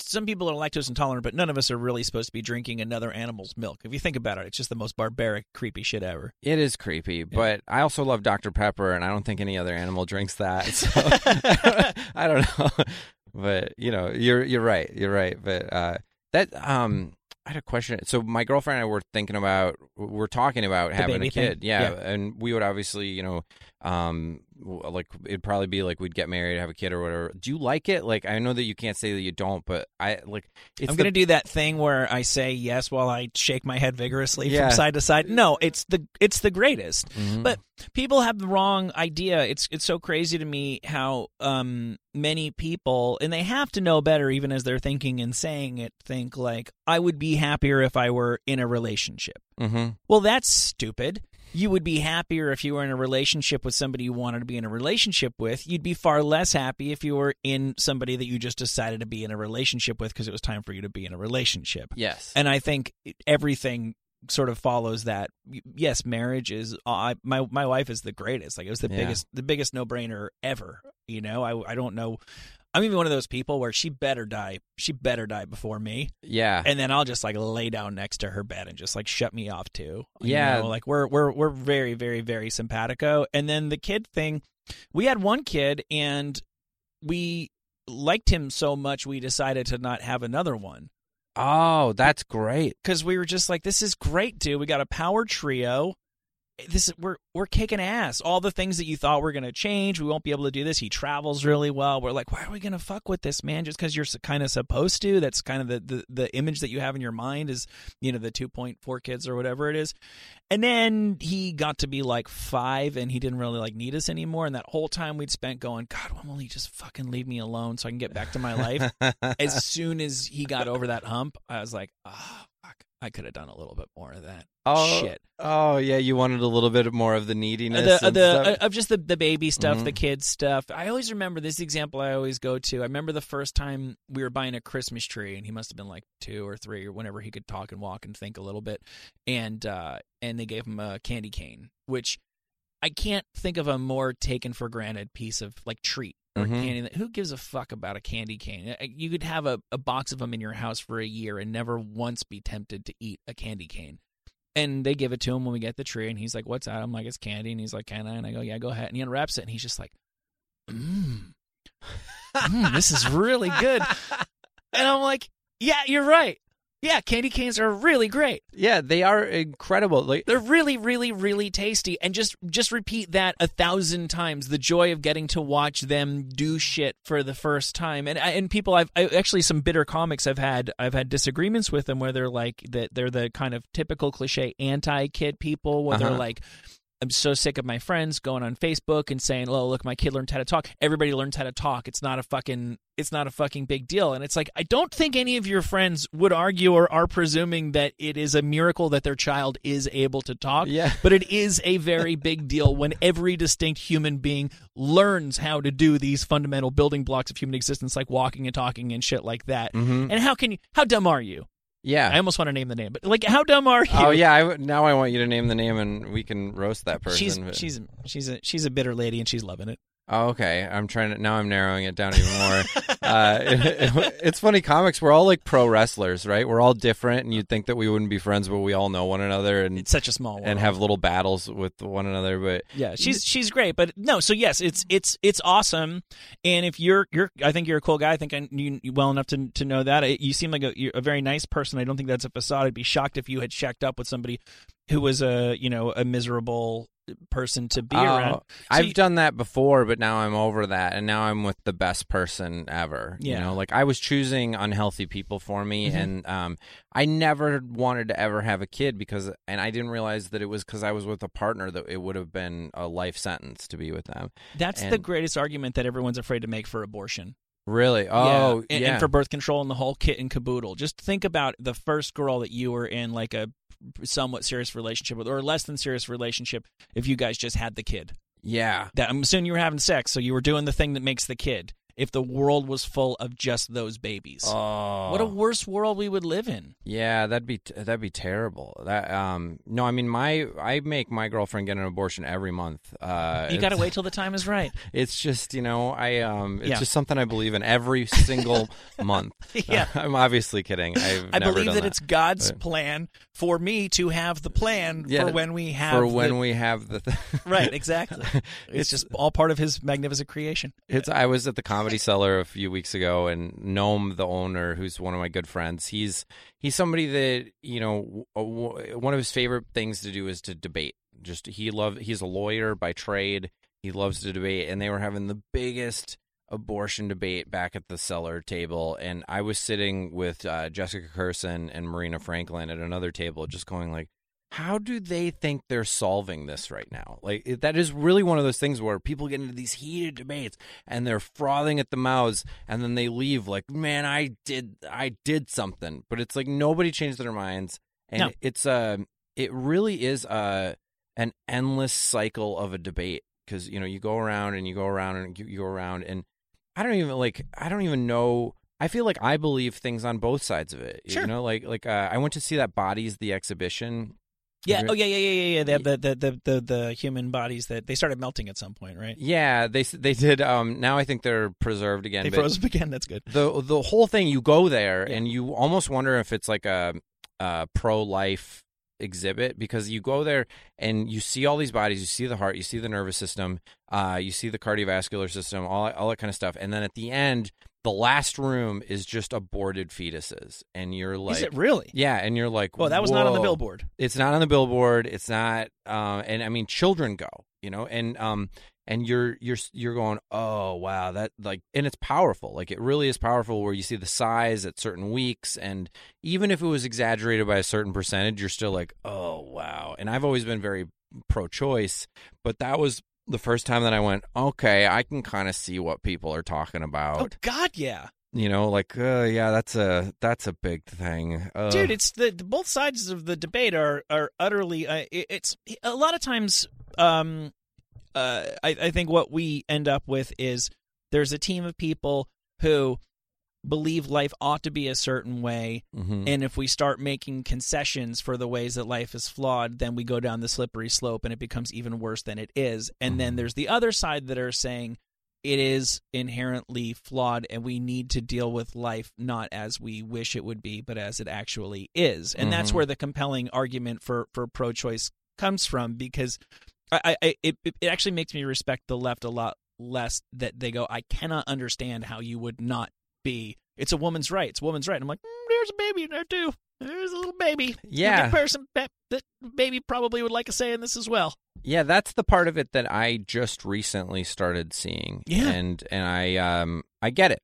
some people are lactose intolerant, but none of us are really supposed to be drinking another animal's milk. If you think about it, it's just the most barbaric, creepy shit ever. It is creepy, but I also love Dr. Pepper, and I don't think any other animal drinks that. So I don't know, but you know, you're you're right, you're right. But uh, that um, I had a question. So my girlfriend and I were thinking about, we're talking about The having a kid, yeah, Yeah. and we would obviously, you know, um, like it'd probably be like we'd get married, have a kid, or whatever. Do you like it? Like I know that you can't say that you don't, but I like. It's I'm the- to do that thing where I say yes while I shake my head vigorously Yeah. from side to side. No, it's the it's the greatest. Mhm. But people have the wrong idea. It's it's so crazy to me how um many people and they have to know better even as they're thinking and saying it think like I would be happier if I were in a relationship. Mhm. Well, that's stupid. You would be happier if you were in a relationship with somebody you wanted to be in a relationship with. You'd be far less happy if you were in somebody that you just decided to be in a relationship with because it was time for you to be in a relationship. Yes. And I think everything sort of follows that. Yes, marriage is. I my my wife is the greatest. Like it was the Yeah. biggest the biggest no brainer ever. You know, I I don't know. I'm even one of those people where she better die. She better die before me yeah. and then I'll just like lay down next to her bed and just like shut me off too. You Yeah. know, like we're we're we're very very very simpatico. And then the kid thing, we had one kid and we liked him so much we decided to not have another one oh, that's great. because we were just like, this is great, dude. We got a power trio. This we're we're kicking ass. All the things that you thought were gonna change, we won't be able to do this. He travels really well. We're like, why are we gonna fuck with this man? Just because you're kind of supposed to. That's kind of the, the the image that you have in your mind is, you know, the two point four kids or whatever it is. And then he got to be like five, and he didn't really like need us anymore. And that whole time we'd spent going, God, when will he just fucking leave me alone so I can get back to my life? as soon as he got over that hump, I was like, oh, fuck. I could have done a little bit more of that. oh, Shit. Oh, yeah. You wanted a little bit more of the Uh, neediness. the, uh, and the, stuff. uh, of just the, the baby stuff, Mhm. the kids stuff. I always remember this example I always go to. I remember the first time we were buying a Christmas tree, and he must have been like two or three or whenever he could talk and walk and think a little bit. And uh, and they gave him a candy cane, which I can't think of a more taken for granted piece of like treat Mhm. candy. Who gives a fuck about a candy cane? Uh, You could have a, a box of them in your house for a year and never once be tempted to eat a candy cane. And they give it to him when we get the tree, and he's like, "What's that?" I'm like, "It's candy," and he's like, "Can I?" And I go, "Yeah, go ahead." And he unwraps it, and he's just like, "Mmm, mm, this is really good." And I'm like, "Yeah, you're right. Yeah, candy canes are really great. yeah, they are incredible. Like, They're really, really, really tasty." And just just repeat that a thousand times. The joy of getting to watch them do shit for the first time, and and people, I've I, actually some bitter comics I've had I've had disagreements with them where they're like that they're the kind of typical cliche anti kid people where they're Uh-huh. like. I'm so sick of my friends going on Facebook and saying, "Oh, look, my kid learned how to talk." Everybody learns how to talk. It's not a fucking it's not a fucking big deal. And it's like I don't think any of your friends would argue or are presuming that it is a miracle that their child is able to talk. Yeah. But it is a very big deal when every distinct human being learns how to do these fundamental building blocks of human existence like walking and talking and shit like that. Mhm. And how can you how dumb are you? Yeah. I almost want to name the name, but like how dumb are you? Oh yeah, I w- now I want you to name the name and we can roast that person. She's but- she's she's a she's a bitter lady and she's loving it. Oh, okay, I'm trying to now. I'm narrowing it down even more. uh, it- it- it's funny. Comics, we're all like pro wrestlers, right? We're all different, and you'd think that we wouldn't be friends, but we all know one another and It's such a small world. and have little battles with one another. But Yeah, she's she's great, but no. So yes, it's it's it's awesome. And if you're you're, I think you're a cool guy. I think I knew you well enough to to know that. You seem like a you're a very nice person. I don't think that's a facade. I'd be shocked if you had checked up with somebody who was a you know a miserable person to be Oh, around. I've you- done that before, but now I'm over that, and now I'm with the best person ever. Yeah. You know, like I was choosing unhealthy people for me, Mhm. and um, I never wanted to ever have a kid because, and I didn't realize that it was because I was with a partner that it would have been a life sentence to be with them. That's the greatest argument that everyone's afraid to make for abortion. Really? Oh, yeah. And, and for birth control and the whole kit and caboodle. Just think about the first girl that you were in like a somewhat serious relationship with, or less than serious relationship. If you guys just had the kid, yeah. that I'm assuming you were having sex, so you were doing the thing that makes the kid. If the world was full of just those babies, Oh, what a worse world we would live in. Yeah, that'd be that'd be terrible. That um no, I mean my I make my girlfriend get an abortion every month. Uh You got to wait till the time is right. It's just, you know, I um it's Yeah. just something I believe in every single month. Yeah. I'm obviously kidding. I've I never believe done that, that it's God's But- plan for me to have the plan Yeah, for when we have for the- when we have the th- right exactly. it's, just all part of His magnificent creation. It's I was at the Comedy Cellar a few weeks ago, and Noam, the owner, who's one of my good friends, he's he's somebody that you know w- one of his favorite things to do is to debate. Just he love he's a lawyer by trade. He loves to debate, and they were having the biggest abortion debate back at the cellar table, and I was sitting with uh, Jessica Kirson and Marina Franklin at another table, just going like how do they think they're solving this right now? Like it- that is really one of those things where people get into these heated debates and they're frothing at the mouths and then they leave like, "Man, I did I did something." But it's like nobody changed their minds and No. it's a it really is a an endless cycle of a debate because you know, you go around and you go around and you, you go around and I don't even like I don't even know I feel like I believe things on both sides of it. Sure. You know, like like uh, I went to see that Bodies the exhibition Yeah. Oh, yeah, yeah, yeah, yeah, yeah. They have the, the, the, the, the human bodies that they started melting at some point, right? Yeah, they they did. Um, now I think they're preserved again. They but froze again. That's good. the the whole thing. You go there Yeah. and you almost wonder if it's like a, a pro life exhibit because you go there and you see all these bodies. You see the heart. You see the nervous system. Uh, you see the cardiovascular system. All all that kind of stuff. And then at the end, the last room is just aborted fetuses, and you're like, Is it really? yeah, and you're like, Well, that was not on the billboard. it's not on the billboard it's not uh, and i mean children go you know and um and you're you're you're going oh wow that like and it's powerful like it really is powerful where you see the size at certain weeks and even if it was exaggerated by a certain percentage you're still like oh wow and i've always been very pro choice but that was the first time that i went okay i can kind of see what people are talking about. Oh about God, yeah, you know like uh, yeah that's a that's a big thing uh, dude. It's the, the both sides of the debate are are utterly. Uh, it, it's a lot of times. Um, uh, I, I think what we end up with is there's a team of people who believe life ought to be a certain way mhm. and if we start making concessions for the ways that life is flawed then we go down the slippery slope and it becomes even worse than it is and then Mhm. there's the other side that are saying it is inherently flawed and we need to deal with life not as we wish it would be but as it actually is and that's Mhm. where the compelling argument for for pro-choice comes from because I I- it, it actually makes me respect the left a lot less that they go I cannot understand how you would not be it's a woman's right it's a woman's right and I'm like mm, there's a baby in there too there's a little baby Yeah. good person that, that baby probably would like a say in this as well Yeah, that's the part of it that I just recently started seeing. Yeah. And and I um I get it.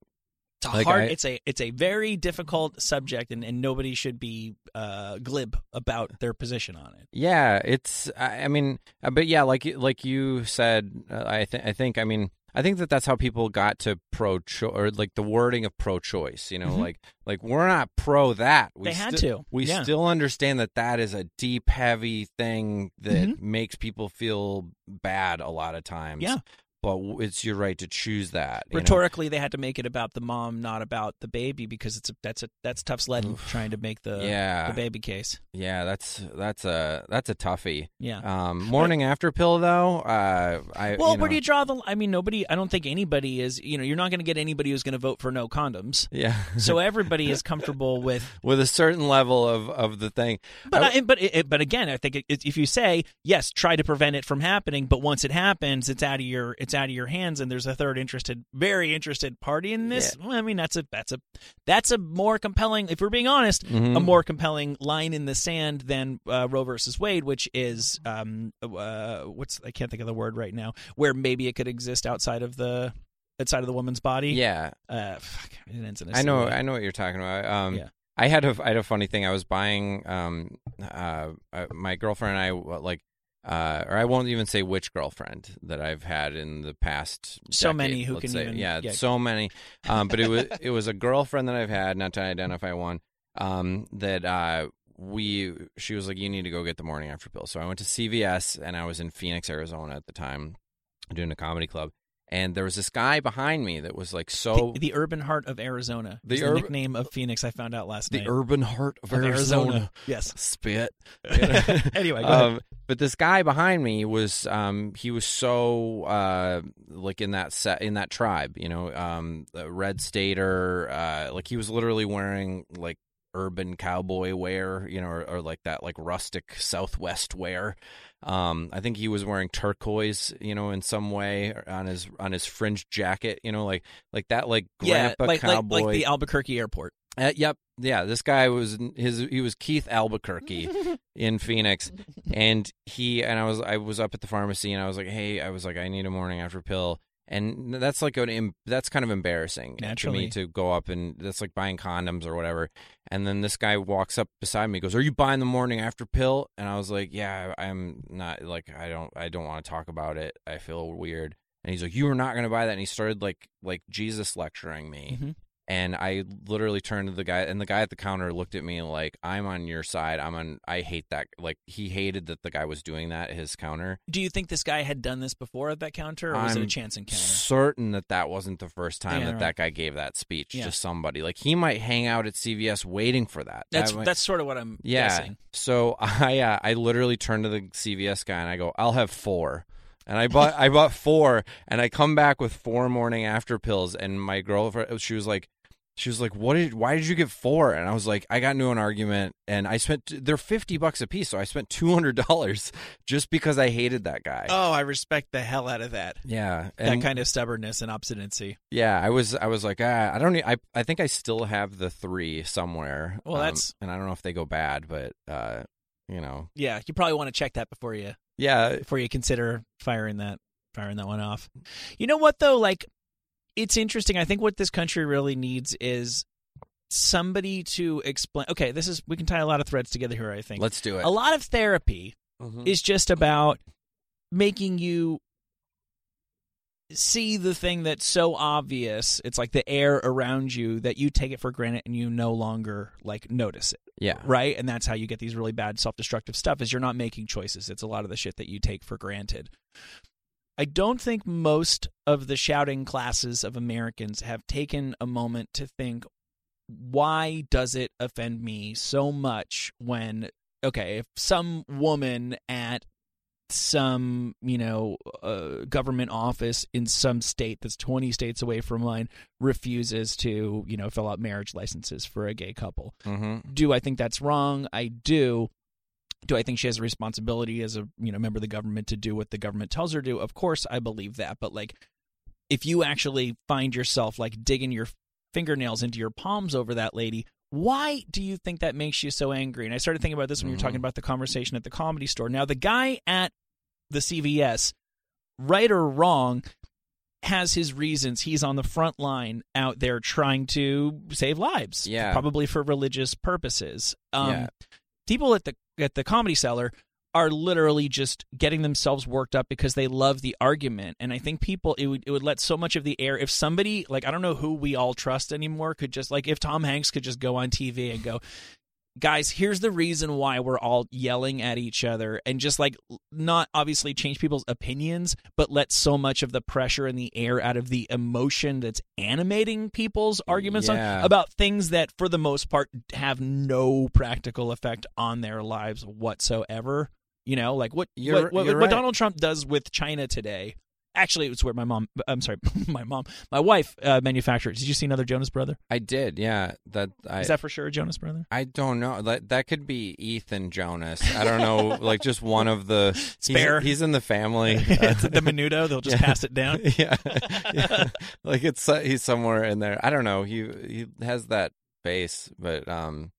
it's a Like, hard I- it's a it's a very difficult subject and, and nobody should be uh glib about their position on it Yeah, it's I, I mean uh, but yeah, like like you said uh, I think I think I mean I think that that's how people got to pro cho or like the wording of pro choice, you know, Mhm. like like we're not pro that. We They had sti- to, We yeah. still understand that that is a deep heavy thing that Mhm. makes people feel bad a lot of times. Yeah. But it's your right to choose that. you know? Rhetorically, they had to make it about the mom, not about the baby, because it's a, that's a that's tough sledding trying to make the Yeah. the baby case. Yeah, that's that's a that's a toughie. Yeah. Um, morning after pill though, uh, I Well, you where do you draw the? I mean, nobody. I don't think anybody is. You know, you're not going to get anybody who's going to vote for no condoms. yeah, So everybody is comfortable with. with a certain level of of the thing. But I- I, but it, but again, I think it, if you say yes, try to prevent it from happening, but once it happens, it's out of your it's out of your hands, and there's a third interested, very interested party in this. Well, I mean, that's a that's a that's a more compelling. If we're being honest, Mhm. a more compelling line in the sand than uh, Roe versus Wade, which is um uh what's I can't think of the word right now, where maybe it could exist outside of the outside of the woman's body. yeah, Uh, fuck, it ends in a I know silly- I know what you're talking about. Um, Yeah. I had a I had a funny thing. I was buying um uh, uh my girlfriend and I like. Uh, or I won't even say which girlfriend that I've had in the past. So decade, many who can say. even- yeah, yeah. so many. Um, but it was it was a girlfriend that I've had, not to identify one. Um, that uh we she was like, you need to go get the morning after pill. So I went to CVS and I was in Phoenix, Arizona at the time, doing a comedy club, and there was this guy behind me that was like so the, the urban heart of Arizona. The is the nickname of Phoenix. I found out last the night. The urban heart of, Of Arizona. Yes. Spit. anyway, um, but this guy behind me was um, he was so uh, like in that set in that tribe, you know, um, the red stater, uh, like he was literally wearing like urban cowboy wear, you know, or, or like that like rustic Southwest wear. Um, I think he was wearing turquoise, you know, in some way on his on his fringe jacket, you know, like like that like yeah, grandpa like, like cowboy. like the Albuquerque airport. Uh, yep. Yeah, this guy was his he was Keith Albuquerque in Phoenix and he and I was I was up at the pharmacy and I was like, "Hey, I was like I need a morning after pill." And that's like an that's kind of embarrassing to me to go up and that's like buying condoms or whatever. And then this guy walks up beside me, goes, "Are you buying the morning after pill?" And I was like, "Yeah, I'm not like I don't I don't want to talk about it. I feel weird." And he's like, "You are not going to buy that." And he started like like Jesus lecturing me Mhm. And I literally turned to the guy, and the guy at the counter looked at me like, "I'm on your side. I'm on. I hate that. Like he hated that the guy was doing that at his counter. Do you think this guy had done this before at that counter, or was it a I'm chance encounter? Certain that that wasn't the first time Yeah, that right. that guy gave that speech Yeah. to somebody. Like he might hang out at CVS waiting for that. That's That might- that's sort of what I'm yeah. guessing. So I uh, I literally turned to the CVS guy and I go, "I'll have four. And I bought I bought four, and I come back with four morning after pills. And my girlfriend, she was like, she was like, "What did? Why did you get four? And I was like, "I got into an argument, and I spent. They're fifty bucks a piece, so I spent two hundred dollars just because I hated that guy. Oh, I respect the hell out of that. yeah, that kind of stubbornness and obstinacy. yeah, I was I was like, ah, I don't. I I think I still have the three somewhere. Well, Um, that's- and I don't know if they go bad, but uh, you know, Yeah, you probably want to check that before you yeah, before you consider firing that firing that one off. You know what though? Like it's interesting. I think what this country really needs is somebody to explain. Okay, this is we can tie a lot of threads together here. I think let's do it. a lot of therapy Mhm. is just about making you see the thing that's so obvious it's like the air around you that you take it for granted and you no longer like notice it yeah, right and that's how you get these really bad self-destructive stuff is you're not making choices it's a lot of the shit that you take for granted i don't think most of the shouting classes of americans have taken a moment to think why does it offend me so much when okay if some woman at some you know uh, government office in some state that's 20 states away from mine refuses to you know fill out marriage licenses for a gay couple hmm do I think that's wrong? I do. Do I think she has a responsibility as a you know member of the government to do what the government tells her to? Of course, I believe that. But like, if you actually find yourself like digging your fingernails into your palms over that lady, why do you think that makes you so angry? And I started thinking about this when you were talking Mhm. about the conversation at the comedy store. Now, the guy at the CVS, right or wrong, has his reasons. He's on the front line out there trying to save lives. Yeah. Probably for religious purposes. Um, Yeah. People at the at the comedy cellar are literally just getting themselves worked up because they love the argument. And I think people it would it would let so much of the air if somebody like I don't know who we all trust anymore could just like if Tom Hanks could just go on TV and go guys, here's the reason why we're all yelling at each other and just like not obviously change people's opinions, but let so much of the pressure in the air out of the emotion that's animating people's arguments on, about things that for the most part have no practical effect on their lives whatsoever. You know, like what You're- what, what, you're what right. Donald Trump does with China today. Actually, it was where my mom. I'm sorry, my mom, my wife uh, manufactured. Did you see another Jonas Brother? I did, yeah. That I Is that for sure a Jonas Brother? I don't know. That that could be Ethan Jonas. I don't know, like just one of the he's- Spare. He's, in the family. the menudo. They'll just Yeah. pass it down. yeah, yeah. like it's uh, he's somewhere in there. I don't know. He he has that face, but um,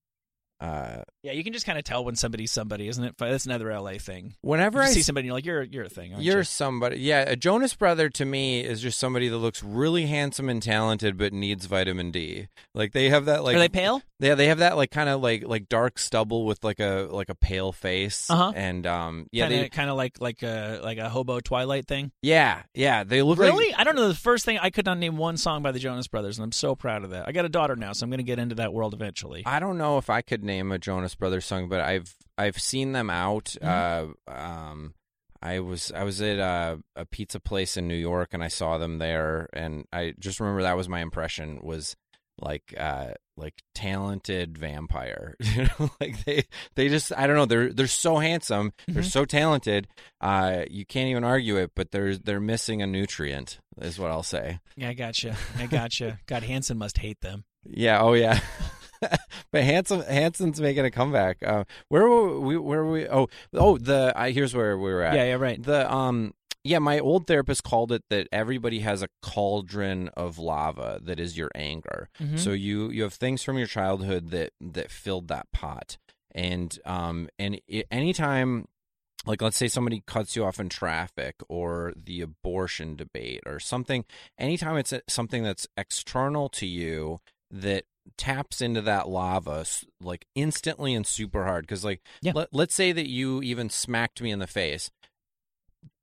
uh, Yeah, you can just kind of tell when somebody's somebody, isn't it? That's another LA thing. whenever You I see s- somebody, you're like, you're you're a thing. Aren't You're you? somebody. Yeah, a Jonas brother to me is just somebody that looks really handsome and talented, but needs vitamin D. Like they have that like Are they pale? Yeah, they have that like kind of like like dark stubble with like a like a pale face. Uh-huh. And um, yeah, kind they of kind of like like a like a hobo Twilight thing. yeah yeah they look like Really? I don't know. The first thing I could not name one song by the Jonas Brothers, and I'm so proud of that. I got a daughter now, so I'm going to get into that world eventually. I don't know if I could name a Jonas Brothers song, but I've I've seen them out. Mm-hmm. Uh, um, I was I was at a, a pizza place in New York and I saw them there, and I just remember that was my impression was like uh like talented vampire you know like they they just i don't know they're they're so handsome they're Mhm. so talented uh you can't even argue it but they're they're missing a nutrient is what i'll say Yeah, I gotcha. I gotcha. God, Hanson must hate them. yeah. Oh, yeah. but Hanson Hanson's making a comeback. Uh, where were we? Where were we? Oh, oh. The uh, here's where we were at. Yeah, yeah, right. The um. Yeah, my old therapist called it that everybody has a cauldron of lava that is your anger. Mhm. So you you have things from your childhood that that filled that pot, and um and it, anytime like let's say somebody cuts you off in traffic or the abortion debate or something anytime it's something that's external to you that taps into that lava like instantly and super hard because like Yeah. let, let's say that you even smacked me in the face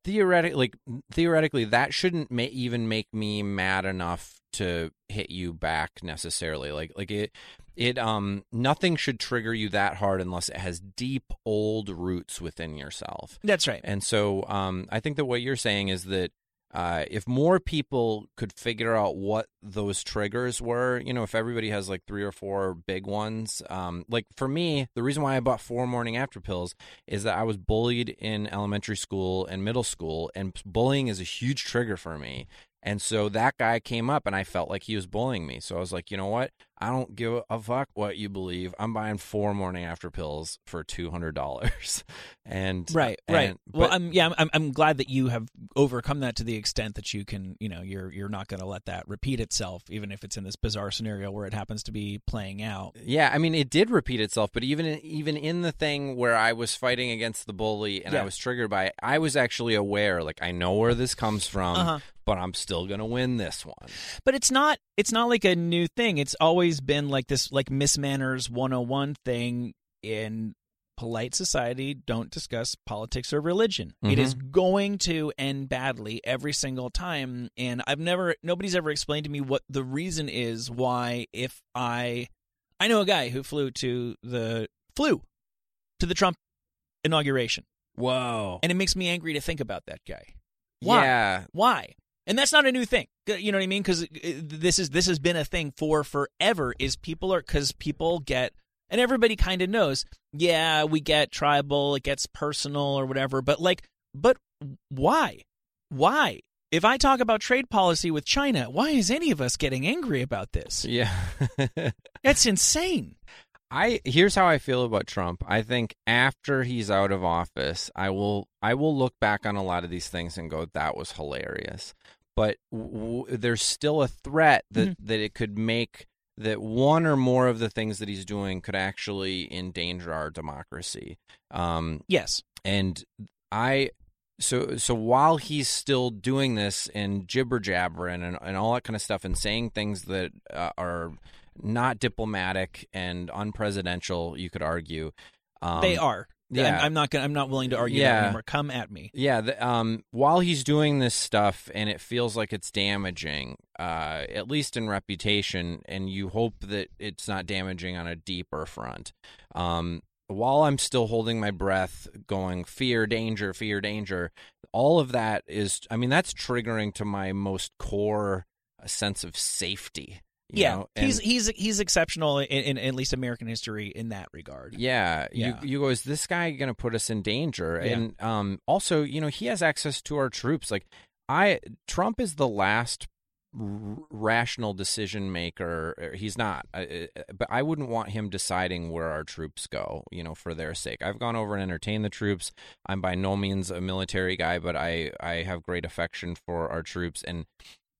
theoretically like theoretically that shouldn't ma- even make me mad enough to hit you back necessarily like like it it um nothing should trigger you that hard unless it has deep old roots within yourself That's right. and so um i think that what you're saying is that uh, if more people could figure out what those triggers were, you know, if everybody has like three or four big ones, um, like for me, the reason why I bought four morning after pills is that I was bullied in elementary school and middle school, and bullying is a huge trigger for me. And so that guy came up and I felt like he was bullying me. So I was like, you know what? I don't give a fuck what you believe. I'm buying four morning after pills for $200. and Right, right. and- well, I'm yeah, I'm- I'm I'm glad that you have overcome that to the extent that you can, you know, you're you're not going to let that repeat itself, even if it's in this bizarre scenario where it happens to be playing out. Yeah, I mean, it did repeat itself, but even even in the thing where I was fighting against the bully and Yeah. I was triggered by it, I was actually aware, like I know where this comes from, Uh-huh. but I'm still gonna win this one. But it's not it's not like a new thing. It's always been like this like Miss Manners 101 thing in polite society don't discuss politics or religion. It is mm-hmm. going to end badly every single time and I've never nobody's ever explained to me what the reason is why if I I know a guy who flew to the flew to the Trump inauguration Whoa! and it makes me angry to think about that guy. Why? Yeah, Why? And that's not a new thing. You know what I mean? Because uh, this is this has been a thing for forever. Is people are because people get and everybody kind of knows. Yeah, we get tribal. It gets personal or whatever. But like, but why? Why? If I talk about trade policy with China, why is any of us getting angry about this? yeah. That's insane. I here's how I feel about Trump. I think after he's out of office, I will I will look back on a lot of these things and go, "That was hilarious." But w- w- there's still a threat that that it could make that one or more of the things that he's doing could actually endanger our democracy. Um, Yes. and I so so while he's still doing this and jibber jabbering and, and all that kind of stuff and saying things that uh, are not diplomatic and unpresidential, you could argue. Um, they are. Yeah. I'm, I'm not gonna. I'm not willing to argue Yeah. that anymore. Come at me. Yeah, the, um, while he's doing this stuff and it feels like it's damaging, uh, at least in reputation, and you hope that it's not damaging on a deeper front. Um, while I'm still holding my breath, going fear, danger, fear, danger, all of that is, I mean, that's triggering to my most core uh, sense of safety. Yeah, know? he's And- he's he's exceptional in, in at least American history in that regard. Yeah, Yeah. you you go. Is this guy going to put us in danger? Yeah. And um, also, you know, he has access to our troops. Like, I Trump is the last r- rational decision maker. He's not, uh, but I wouldn't want him deciding where our troops go. You know, for their sake. I've gone over and entertained the troops. I'm by no means a military guy, but I I have great affection for our troops, and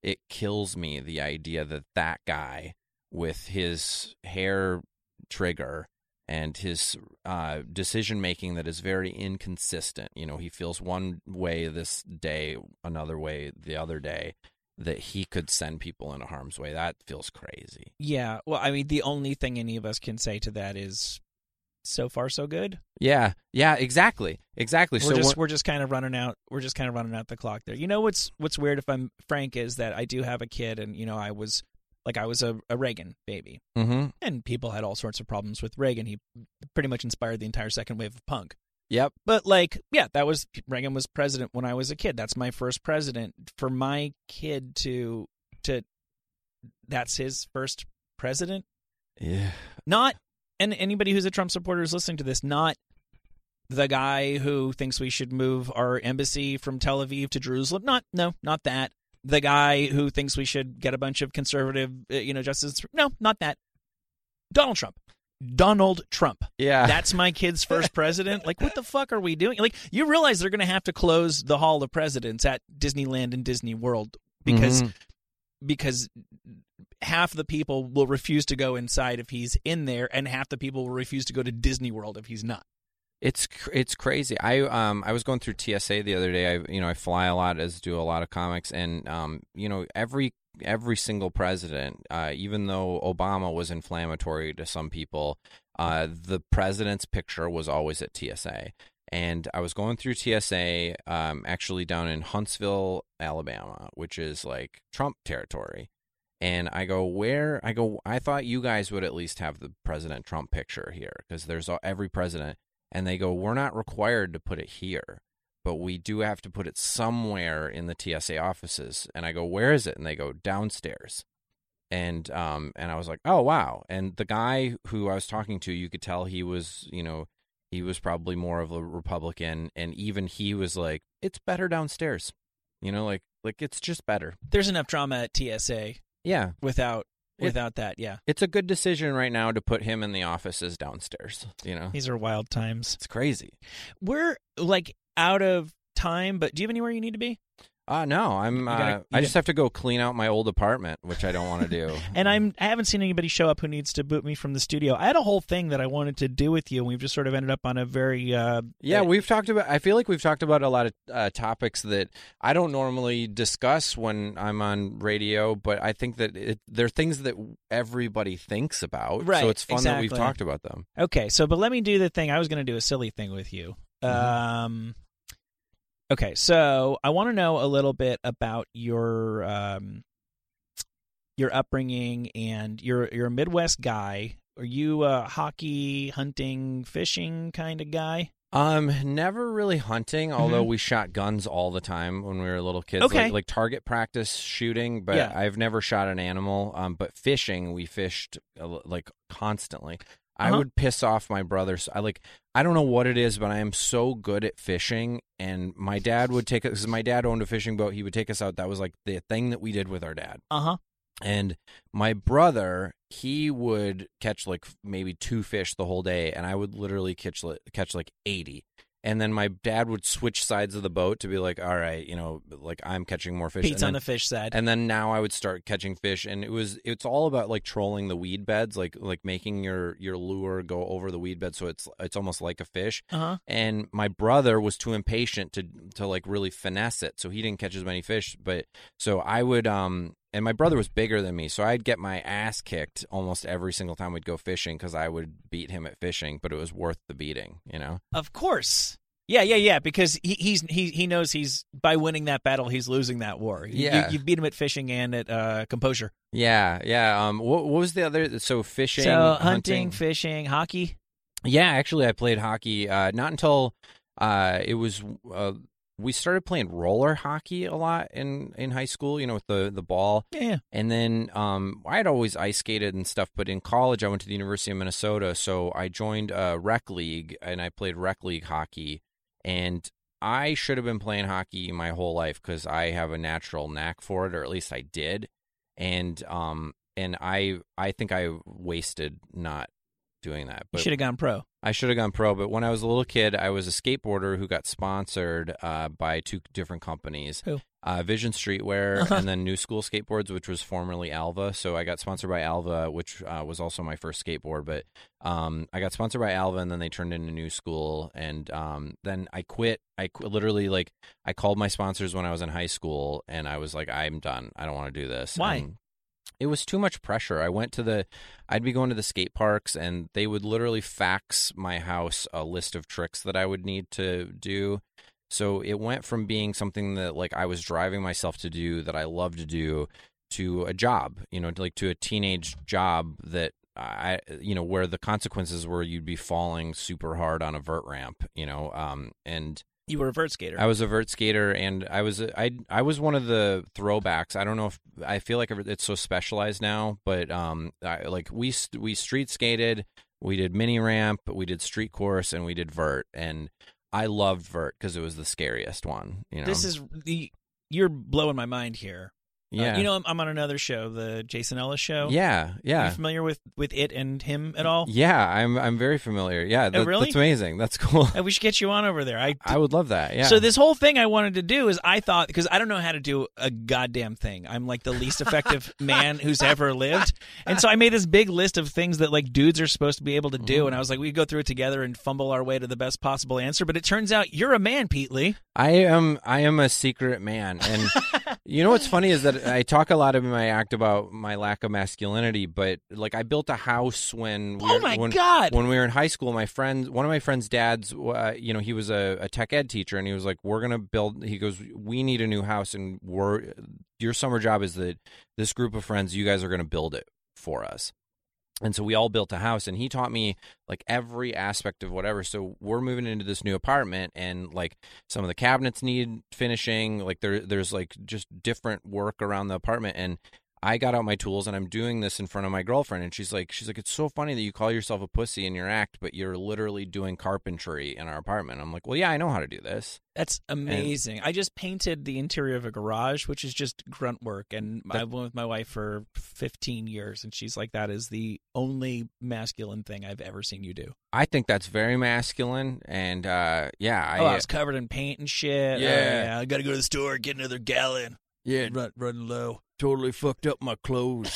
it kills me the idea that that guy with his hair trigger and his uh, decision making that is very inconsistent. You know, he feels one way this day, another way the other day. That he could send people into harm's way. That feels crazy. Yeah. Well, I mean, the only thing any of us can say to that is, so far so good. Yeah, yeah, exactly, exactly. We're so just we're just kind of running out. We're just kind of running out the clock there. You know what's what's weird if I'm frank is that I do have a kid, and you know I was like I was a, a Reagan baby, Mhm. and people had all sorts of problems with Reagan. He pretty much inspired the entire second wave of punk. Yep. But like, yeah, that was Reagan was president when I was a kid. That's my first president. For my kid to to that's his first president. Yeah. Not and anybody who's a Trump supporter is listening to this, not the guy who thinks we should move our embassy from Tel Aviv to Jerusalem. Not no, not that. The guy who thinks we should get a bunch of conservative, uh, you know, justices. No, not that. Donald Trump. Donald Trump. Yeah. That's my kid's first president. Like, what the fuck are we doing? Like, you realize they're going to have to close the Hall of Presidents at Disneyland and Disney World because Mhm. because half the people will refuse to go inside if he's in there, and half the people will refuse to go to Disney World if he's not. It's it's crazy. I um I was going through TSA the other day. I you know I fly a lot as do a lot of comics, and um you know every every single president, uh, even though Obama was inflammatory to some people, uh, the president's picture was always at TSA. And I was going through TSA, um, actually down in Huntsville, Alabama, which is like Trump territory. And I go, where? I go, I thought you guys would at least have the President Trump picture here because there's every president and they go, "We're not required to put it here, but we do have to put it somewhere in the TSA offices." And I go, "Where is it?" And they go, "Downstairs." And um and I was like, "Oh wow!" And the guy who I was talking to, you could tell he was, you know, he was probably more of a Republican, and even he was like, "It's better downstairs," you know, like like it's just better. There's enough drama at TSA Yeah, without It- without that. Yeah, it's a good decision right now to put him in the offices downstairs. You know, these are wild times. it's crazy. We're like out of time, but do you have anywhere you need to be? Uh no, I'm. You gotta- uh, I just have to go clean out my old apartment, which I don't want to do. And I'm I haven't seen anybody show up who needs to boot me from the studio. I had a whole thing that I wanted to do with you, and we've just sort of ended up on a very uh, yeah, uh, we've talked about. I feel like we've talked about a lot of uh, topics that I don't normally discuss when I'm on radio, but I think that it, they're things that everybody thinks about. Right, So it's fun that we've talked about them. Okay, so but let me do the thing. I was going to do a silly thing with you. Um, okay, so I want to know a little bit about your um, your upbringing and you're you're a Midwest guy. Are you a hockey, hunting, fishing kind of guy? Um, never really hunting, Mm-hmm. although we shot guns all the time when we were little kids. Okay. Like, like target practice shooting, but Yeah. I've never shot an animal. Um, but fishing, we fished uh, like constantly. I Uh-huh. would piss off my brothers. I like I don't know what it is, but I am so good at fishing. And my dad would take us because my dad owned a fishing boat. He would take us out. That was like the thing that we did with our dad. Uh huh. And my brother, he would catch like maybe two fish the whole day, and I would literally catch li- catch like eighty. And then my dad would switch sides of the boat to be like, "All right, you know, like I'm catching more fish." Pete's and on the fish side. and then now I would start catching fish, and it was it's all about like trolling the weed beds, like like making your your lure go over the weed bed, so it's it's almost like a fish Uh huh. and my brother was too impatient to to like really finesse it so he didn't catch as many fish but so i would um and my brother was bigger than me, so I'd get my ass kicked almost every single time we'd go fishing because I would beat him at fishing, but it was worth the beating, you know. Of course. Yeah, yeah, yeah. Because he, he's he he knows he's by winning that battle, he's losing that war. You- Yeah. you, you beat him at fishing and at uh, composure. Yeah, yeah. Um, what, what was the other? So fishing, so hunting, fishing, hockey. Yeah, actually, I played hockey. Uh, not until uh, it was uh, we started playing roller hockey a lot in in high school. You know, with the the ball. Yeah, And then um, I had always ice skated and stuff, but in college I went to the University of Minnesota, so I joined a rec league and I played rec league hockey. And I should have been playing hockey my whole life because I have a natural knack for it, or at least I did. And um, and I I think I wasted not doing that. you should have gone pro. I should have gone pro, but when I was a little kid, I was a skateboarder who got sponsored uh, by two different companies. Who? Uh, Vision Streetwear Uh-huh. and then New School Skateboards, which was formerly Alva. So I got sponsored by Alva, which uh, was also my first skateboard. But um, I got sponsored by Alva, and then they turned into New School, and um, then I quit. I qu- literally like I called my sponsors when I was in high school, and I was like, I'm done. I don't want to do this. Why? And it was too much pressure. I went to the, I'd be going to the skate parks, and they would literally fax my house a list of tricks that I would need to do. So it went from being something that like I was driving myself to do that I love to do to a job, you know, like to a teenage job that I, you know, where the consequences were you'd be falling super hard on a vert ramp, you know, um, and You were a vert skater. I was a vert skater, and I was I I was one of the throwbacks. I don't know if I feel like it's so specialized now, but um, I, like we we street skated, we did mini ramp, we did street course, and we did vert, and I loved vert because it was the scariest one. You know, This is the you're blowing my mind here. Uh, yeah, you know, I'm, I'm on another show, the Jason Ellis show. yeah, Are yeah. you familiar with with it and him at all? Yeah, I'm I'm very familiar. Yeah, that, really? that's amazing. That's cool. Uh, we should get you on over there. I I would love that. Yeah. So this whole thing I wanted to do is I thought because I don't know how to do a goddamn thing. I'm like the least effective man who's ever lived. And so I made this big list of things that like dudes are supposed to be able to do and I was like we go through it together and fumble our way to the best possible answer, but it turns out you're a man, Pete Lee. I am I am a secret man, and you know what's funny is that I talk a lot in my act about my lack of masculinity, but like I built a house when we Oh were, my when, God. when we were in high school. My friend, one of my friend's dads, uh, you know, he was a, a tech ed teacher, and he was like, "We're gonna build." He goes, "We need a new house, and we're your summer job is that this group of friends, you guys are gonna build it for us." And so we all built a house, and he taught me like every aspect of whatever. So we're moving into this new apartment, and like some of the cabinets need finishing. Like there, there's like just different work around the apartment, and I got out my tools and I'm doing this in front of my girlfriend, and she's like, she's like, it's so funny that you call yourself a pussy in your act, but you're literally doing carpentry in our apartment. I'm like, well, yeah, I know how to do this. That's amazing. I just painted the interior of a garage, which is just grunt work, and That- I've been with my wife for 15 years, and she's like, "That is the only masculine thing I've ever seen you do." I think that's very masculine, and uh, yeah, I, oh, I was covered in paint and shit. Oh, Yeah. yeah. I got to go to the store get another gallon. Yeah, Run, running low. totally fucked up my clothes.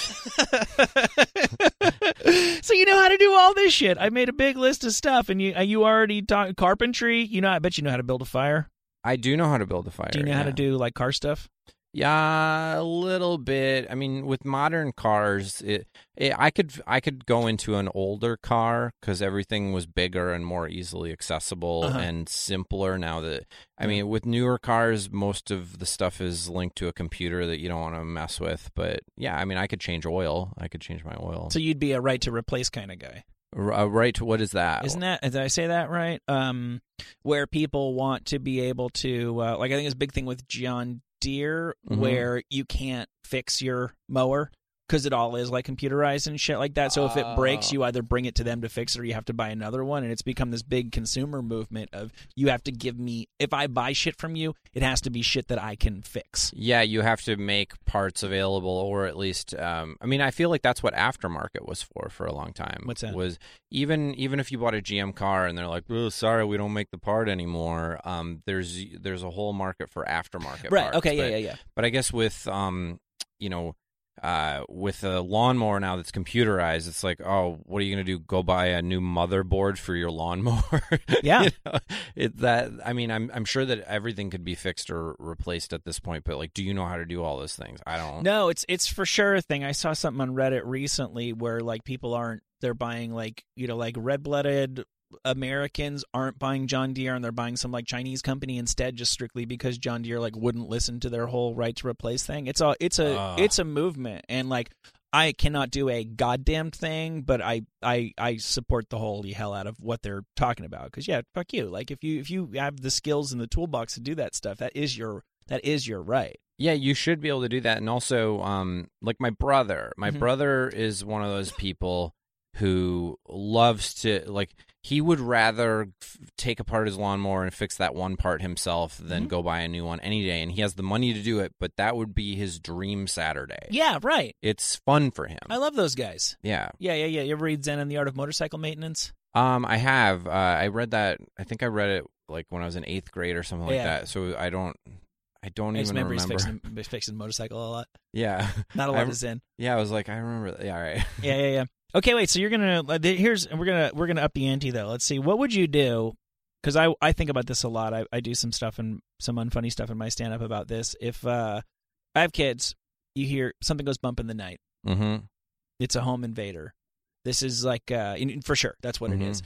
so you know how to do all this shit. I made a big list of stuff, and you uh, you already taught carpentry. You know, I bet you know how to build a fire. I do know how to build a fire. Do you know how to do like car stuff? Yeah, a little bit. I mean, with modern cars, it, it I could I could go into an older car because everything was bigger and more easily accessible Uh-huh. and simpler. Now that I mean, with newer cars, most of the stuff is linked to a computer that you don't want to mess with. But yeah, I mean, I could change oil. I could change my oil. So you'd be a right to replace kind of guy. Uh, right? What is that? Isn't that did I say that right? Um, where people want to be able to uh, like I think it's a big thing with John Deere Mhm. where you can't fix your mower because it all is like computerized and shit like that. So if it breaks, Oh. you either bring it to them to fix it or you have to buy another one. And it's become this big consumer movement of you have to give me if I buy shit from you, it has to be shit that I can fix. Yeah, you have to make parts available, or at least, um, I mean, I feel like that's what aftermarket was for for a long time. What's that? Was even even if you bought a GM car and they're like, "Oh, sorry, we don't make the part anymore." Um, there's there's a whole market for aftermarket. Right. parts, Okay. Yeah. but, Yeah. Yeah. But I guess with um, you know, uh, with a lawnmower now that's computerized, it's like, oh, what are you going to do? Go buy a new motherboard for your lawnmower? Yeah. You know? it that. I mean, I'm I'm sure that everything could be fixed or replaced at this point, but like, do you know how to do all those things? I don't. No, it's it's for sure a thing. I saw something on Reddit recently where like people aren't they're buying like you know like red blooded Americans aren't buying John Deere and they're buying some like Chinese company instead just strictly because John Deere like wouldn't listen to their whole right to replace thing. It's a it's a Ugh. it's a movement and like I cannot do a goddamn thing, but I I I support the holy hell out of what they're talking about because yeah, fuck you. Like if you if you have the skills in the toolbox to do that stuff, that is your that is your right. Yeah, you should be able to do that. And also, um, like my brother, my Mhm. brother is one of those people who loves to like. He would rather f- take apart his lawnmower and fix that one part himself than Mhm. go buy a new one any day. And he has the money to do it, but that would be his dream Saturday. Yeah, right. It's fun for him. I love those guys. yeah. Yeah, yeah, yeah. You ever read Zen and the Art of Motorcycle Maintenance? Um, I have. Uh, I read that. I think I read it like when I was in eighth grade or something like Yeah. that. So I don't. I don't I even remember remember. fixing, he's fixing motorcycle a lot. Yeah. Not a lot I- of Zen. Yeah. I was like, I remember. That. Yeah. All right. Yeah, yeah, yeah. Okay, wait. So you're gonna uh, here's we're gonna we're gonna up the ante though. Let's see. What would you do? Because I I think about this a lot. I I do some stuff and some unfunny stuff in my stand up about this. If uh I have kids, you hear something goes bump in the night. mm-hmm. It's a home invader. This is like uh for sure. That's what Mhm. it is.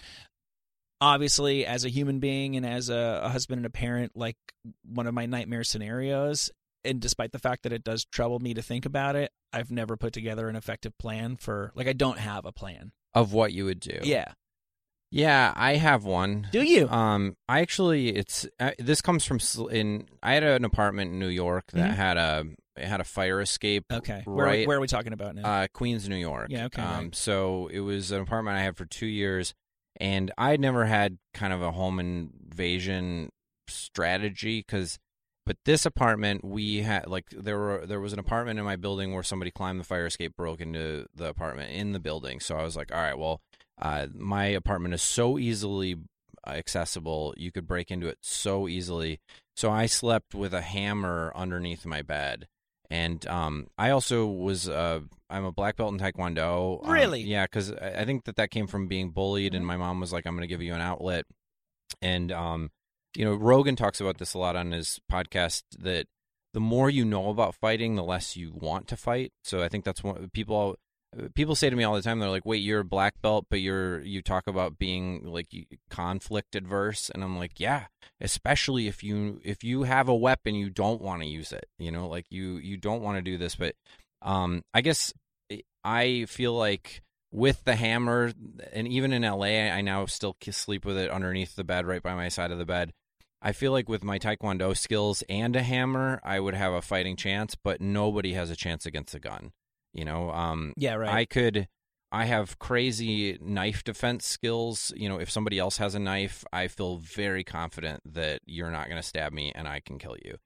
Obviously, as a human being and as a, a husband and a parent, like one of my nightmare scenarios. And despite the fact that it does trouble me to think about it, I've never put together an effective plan for like I don't have a plan. Of what you would do. Yeah. Yeah, I have one. Do you? Um, I actually, it's uh, this comes from in. I had an apartment in New York that Mhm. had a it had a fire escape. okay. Where, right. where are we talking about now? Uh, Queens, New York. Yeah, okay, Um, right. so it was an apartment I had for two years, and I'd never had kind of a home invasion strategy because. But this apartment, we had like there were there was an apartment in my building where somebody climbed the fire escape, broke into the apartment in the building. So I was like, all right, well, uh, my apartment is so easily accessible. You could break into it so easily. So I slept with a hammer underneath my bed. And um, I also was uh, I'm a black belt in Taekwondo. Um, Really? yeah, because I I think that that came from being bullied, and my mom was like, "I'm going to give you an outlet." And um, you know, Rogan talks about this a lot on his podcast that the more you know about fighting, the less you want to fight. So I think that's what people people say to me all the time. They're like, "Wait, you're a black belt, but you're you talk about being like conflict adverse," and I'm like, "Yeah, especially if you if you have a weapon, you don't want to use it. You know, like you you don't want to do this." But um, I guess I feel like with the hammer, and even in LA, I now still sleep with it underneath the bed, right by my side of the bed. I feel like with my Taekwondo skills and a hammer, I would have a fighting chance, but nobody has a chance against a gun. You know, um, yeah, right. I could. I have crazy knife defense skills. You know, if somebody else has a knife, I feel very confident that you're not going to stab me and I can kill you.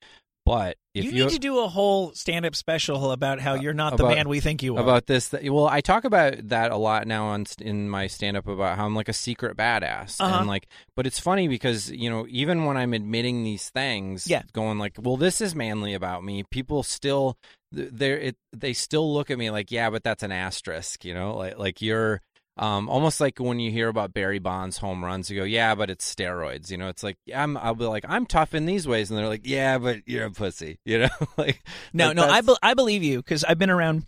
But if you you, need to do a whole stand-up special about how you're not the man we think you are. about this, that, well, I talk about that a lot now on in my stand up about how I'm like a secret badass, Uh-huh. and like, but it's funny because you know even when I'm admitting these things, Yeah. going like, well, this is manly about me, people still they're it, they still look at me like, yeah, but that's an asterisk, you know, like like you're. Um, almost like when you hear about Barry Bonds home runs, you go, "Yeah, but it's steroids." You know, it's like I'm. I'll be like, "I'm tough in these ways," and they're like, "Yeah, but you're a pussy." You know, like no, like no, I be- I believe you because I've been around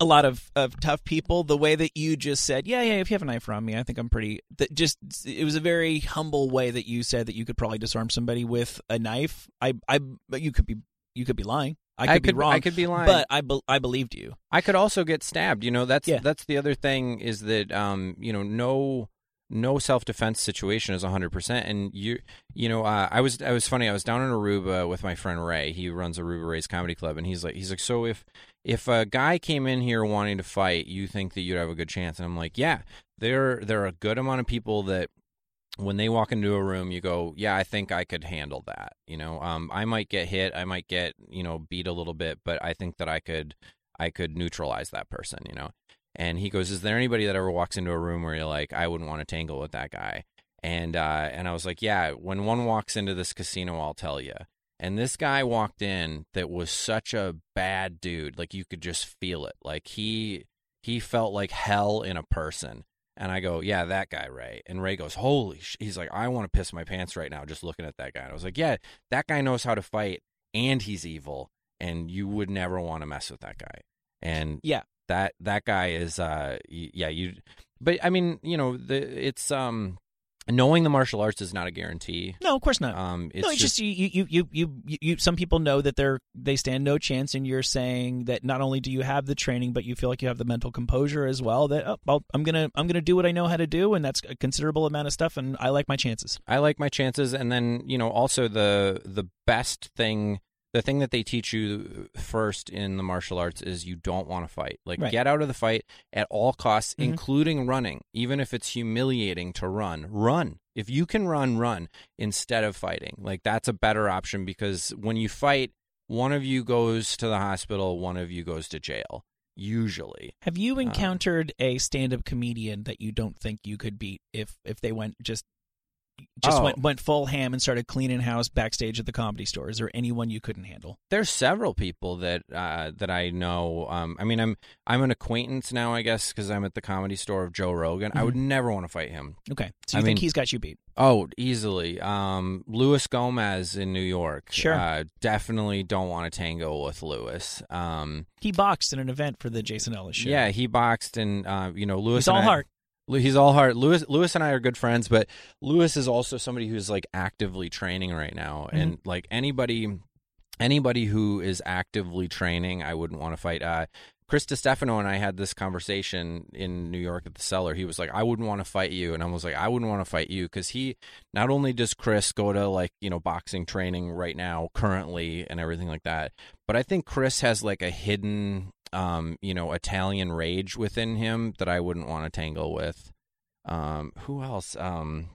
a lot of, of tough people. The way that you just said, yeah, yeah, if you have a knife around me, I think I'm pretty. That just it was a very humble way that you said that you could probably disarm somebody with a knife. I, I, but you could be you could be lying. I could, be wrong. I could be lying, but I, be- I believed you. I could also get stabbed. You know, that's Yeah. that's the other thing is that um, you know, no no self defense situation is hundred percent. And you you know, uh, I was I was funny. I was down in Aruba with my friend Ray. He runs Aruba Ray's Comedy Club, and he's like he's like, so if if a guy came in here wanting to fight, you think that you'd have a good chance? And I'm like, yeah, there there are a good amount of people that when they walk into a room, you go, yeah, I think I could handle that. You know, um, I might get hit, I might get you know beat a little bit, but I think that I could I could neutralize that person. You know, and he goes, is there anybody that ever walks into a room where you're like, I wouldn't want to tangle with that guy? And uh, and I was like, yeah, when one walks into this casino, I'll tell you. And this guy walked in that was such a bad dude. Like you could just feel it. Like he he felt like hell in a person. And I go, yeah, that guy, Ray. And Ray goes, holy sh-. He's like, I want to piss my pants right now just looking at that guy. And I was like, yeah, that guy knows how to fight and he's evil. And you would never want to mess with that guy. And Yeah. that, that guy is, uh, y- yeah, you, but I mean, you know, the, it's, um, knowing the martial arts is not a guarantee. No, of course not. Um, it's no, it's just, you, you, you, you, you, you. Some people know that they're they stand no chance, and you're saying that not only do you have the training, but you feel like you have the mental composure as well. That oh, well, I'm gonna I'm gonna do what I know how to do, and that's a considerable amount of stuff, and I like my chances. I like my chances, and then you know also the the best thing, the thing that they teach you first in the martial arts is you don't want to fight. Like Right. get out of the fight at all costs, Mhm. including running, even if it's humiliating to run. Run if you can run, run instead of fighting. Like that's a better option because when you fight, one of you goes to the hospital, one of you goes to jail. Usually, Have you Um, encountered a stand-up comedian that you don't think you could beat if if they went just just Oh. went went full ham and started cleaning house backstage at the comedy store? Is there anyone you couldn't handle? there's several people that uh, that I know. Um, I mean, I'm I'm an acquaintance now, I guess, because I'm at the comedy store of Joe Rogan. I would never want to fight him. Okay, so you I think mean- he's got you beat? Oh, easily. Um, Luis Gomez in New York. Sure. Uh, definitely don't want to tango with Luis. Um, He boxed in an event for the Jason Ellis show. yeah, he boxed and uh, you know Luis. he's all I- heart. He's all heart. Luis, Luis and I are good friends, but Luis is also somebody who's like actively training right now, Mm-hmm. and like anybody, anybody who is actively training, I wouldn't want to fight. Uh, Chris Stefano and I had this conversation in New York at the cellar. He was like, "I wouldn't want to fight you," and I was like, "I wouldn't want to fight you" because he not only does Chris go to like you know boxing training right now, currently, and everything like that, but I think Chris has like a hidden, um, you know, Italian rage within him that I wouldn't want to tangle with. Um, who else? Um,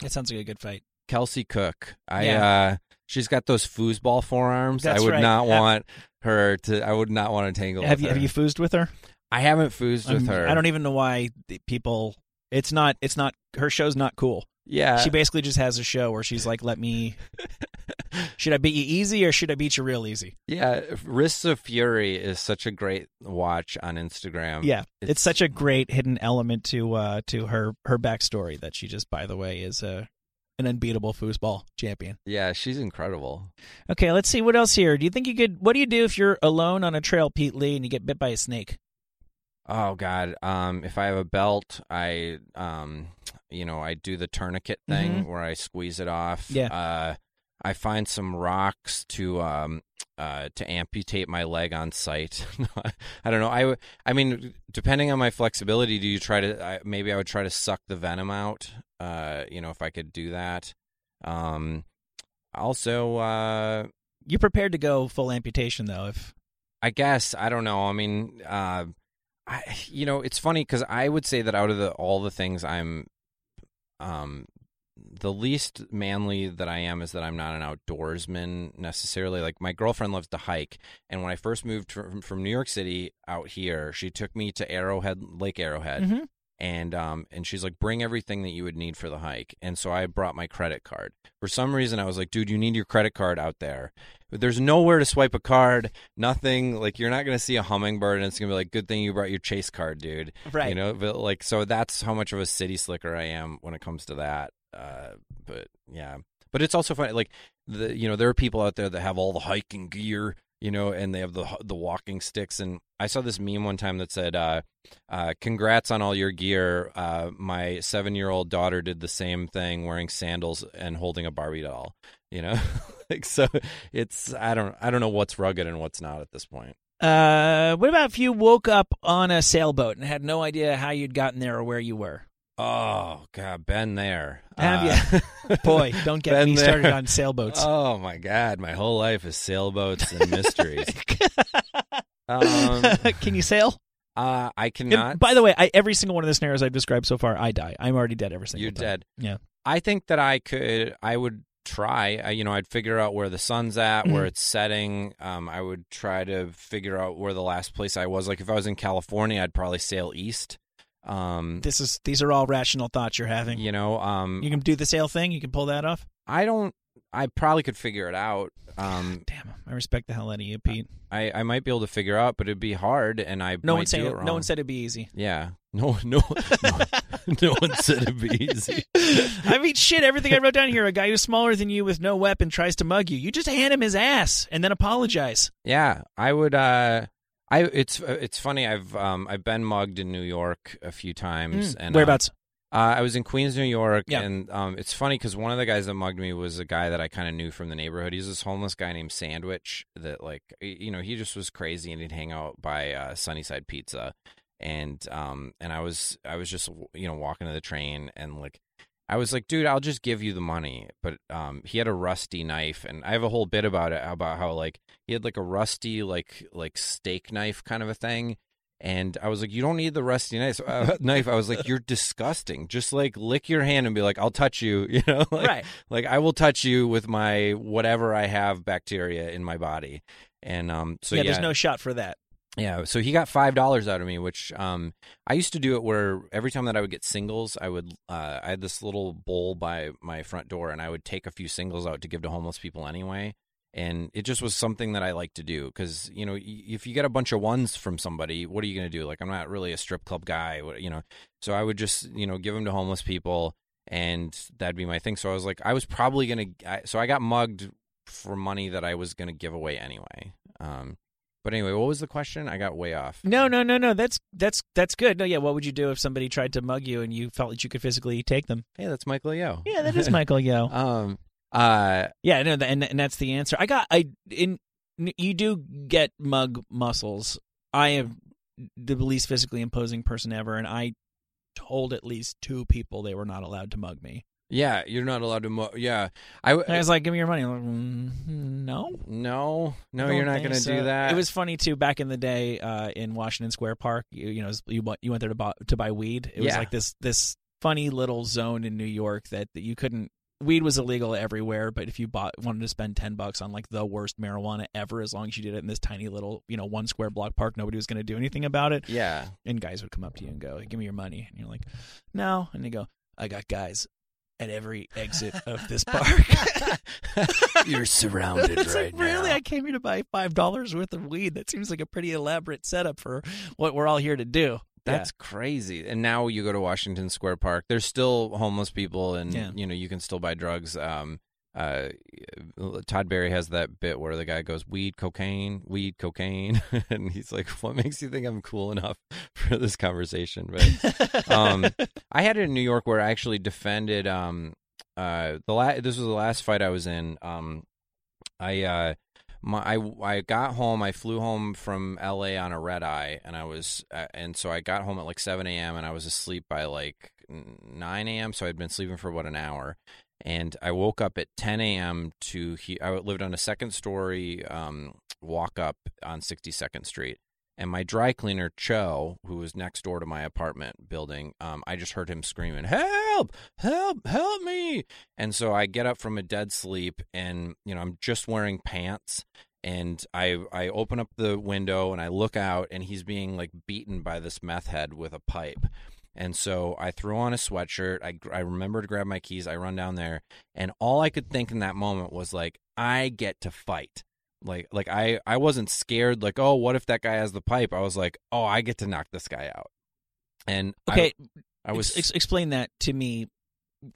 That sounds like a good fight. Kelsey Cook. I Yeah. uh she's got those foosball forearms. That's I would right. not Have- want her to I would not want to tangle Have with you her. have you foozed with her? I haven't foosed with I'm- her. I don't even know why people. It's not. It's not. Her show's not cool. Yeah. she basically just has a show where she's like, "Let me." should I beat you easy or should I beat you real easy? yeah, Wrists of Fury is such a great watch on Instagram. Yeah, it's, it's- such a great hidden element to uh to her her backstory that she just, by the way, is a an unbeatable foosball champion. Yeah, she's incredible. Okay, let's see what else here. Do you think you could? What do you do if you're alone on a trail, Pete Lee, and you get bit by a snake? Oh God. Um, if I have a belt, I um, you know, I do the tourniquet thing where I squeeze it off. Mm-hmm. Yeah. Uh, I find some rocks to um, uh, to amputate my leg on site. I don't know. I w- I mean, depending on my flexibility, do you try to? I, maybe I would try to suck the venom out. Uh, you know, if I could do that. Um, also, uh, You're prepared to go full amputation though, if I guess I don't know. I mean, uh, I you know it's funny because I would say that out of the all the things I'm, um, the least manly that I am is that I'm not an outdoorsman necessarily. Like my girlfriend loves to hike, and when I first moved from, from New York City out here, she took me to Arrowhead Lake Arrowhead, Mhm. and um and she's like bring everything that you would need for the hike and so i brought my credit card for some reason i was like dude you need your credit card out there there's nowhere to swipe a card nothing like you're not going to see a hummingbird and it's going to be like good thing you brought your chase card dude right, you know but like so that's how much of a city slicker i am when it comes to that uh but yeah but it's also funny like the you know there are people out there that have all the hiking gear you know and they have the the walking sticks and i saw this meme one time that said uh uh, congrats on all your gear. Uh, my seven year old daughter did the same thing, wearing sandals and holding a Barbie doll. You know, like so. It's I don't I don't know what's rugged and what's not at this point. Uh, what about if you woke up on a sailboat and had no idea how you'd gotten there or where you were? Oh God, been there. Have Uh, Boy, don't get me there. started on sailboats. Oh my God, my whole life is sailboats and mysteries. um, Can you sail? uh, I And cannot. by the way, I, every single one of the scenarios I've described so far, I die. I'm already dead every single You're time. dead. Yeah. I think that I could. I would try. I, you know, I'd figure out where the sun's at, where Mhm. it's setting. Um, I would try to figure out where the last place I was. Like if I was in California, I'd probably sail east. Um, This is these are all rational thoughts you're having. you know, um, You can do the sail thing. You can pull that off. I don't I probably could figure it out. Um, Damn, I respect the hell out of you, Pete. I, I might be able to figure out, but it'd be hard, and I No one said do it it, wrong. no one said it'd be easy. Yeah, no, no, no, no one said it'd be easy. I mean, shit. Everything I wrote down here: a guy who's smaller than you with no weapon tries to mug you. You just hand him his ass and then apologize. Yeah, I would. Uh, I it's it's funny. I've um I've been mugged in New York a few times, and uh, Whereabouts? Uh, I was in Queens, New York, Yeah. and um, it's funny because one of the guys that mugged me was a guy that I kind of knew from the neighborhood. He's this homeless guy named Sandwich that, like, you know, he just was crazy and he'd hang out by uh, Sunnyside Pizza, and um, and I was I was just you know walking to the train and like. I was like, dude, I'll just give you the money. But um, he had a rusty knife, and I have a whole bit about it about how like he had like a rusty like like steak knife kind of a thing, and I was like, "You don't need the rusty knife." Uh, knife. I was like, "You're disgusting. Just like lick your hand and be like, I'll touch you." You know, like, right. Like I will touch you with my whatever I have bacteria in my body. And um, so yeah, yeah, there's no shot for that. Yeah. So he got five dollars out of me, which um, I used to do it where every time that I would get singles, I would uh, I had this little bowl by my front door, and I would take a few singles out to give to homeless people anyway. And it just was something that I like to do because you know if you get a bunch of ones from somebody, what are you going to do? Like I'm not really a strip club guy, you know. So I would just you know give them to homeless people, and that'd be my thing. So I was like, I was probably gonna. I, so I got mugged for money that I was gonna give away anyway. Um, but anyway, what was the question? I got way off. No, no, no, no. That's that's that's good. No, yeah. What would you do if somebody tried to mug you and you felt that you could physically take them? Hey, that's Michael Yo. Yeah, that is Michael Yo. um. Uh. Yeah, no, and and that's the answer. I got I in you do get mug muscles. I am the least physically imposing person ever, and I told at least two people they were not allowed to mug me. Yeah, you're not allowed to. Mo- yeah, I. Was like, "Give me your money." Like, mm, no, no, no, you're not going to so. do that. It was funny too back in the day uh, in Washington Square Park. You, you know, you went you went there to buy, to buy weed. It was like this this funny little zone in New York that, that you couldn't. Weed was illegal everywhere, but if you bought wanted to spend ten bucks on like the worst marijuana ever, as long as you did it in this tiny little you know one square block park, nobody was going to do anything about it. Yeah. And guys would come up to you and go, "Give me your money," and you're like, "No," and they go, "I got guys." At every exit of this park, you're surrounded it's right like, really? I came here to buy five dollars worth of weed. That seems like a pretty elaborate setup for what we're all here to do. That's crazy. And now you go to Washington Square Park. There's still homeless people, and Yeah. you know you can still buy drugs. Um, uh, Todd Barry has that bit where the guy goes, "Weed, cocaine, weed, cocaine," and he's like, "What makes you think I'm cool enough for this conversation?" But um, I had it in New York where I actually defended. Um, uh, the la- this was the last fight I was in. Um, I uh, my I I got home. I flew home from L.A. on a red eye, and I was uh, and so I got home at like seven a.m. and I was asleep by like nine a.m. So I'd been sleeping for about an hour, and I woke up at ten a.m. to he. I lived on a second story um, walk up on Sixty Second Street. And my dry cleaner, Cho, who was next door to my apartment building, um, I just heard him screaming, "Help! Help! Help me!" And so I get up from a dead sleep, and you know I'm just wearing pants, and I I open up the window and I look out, and he's being like beaten by this meth head with a pipe. And so I throw on a sweatshirt. I, I remember to grab my keys. I run down there, and all I could think in that moment was like, I get to fight. Like like I I wasn't scared. Like oh, what if that guy has the pipe? I was like, oh, I get to knock this guy out. And I- Okay, I, was ex- explain that to me.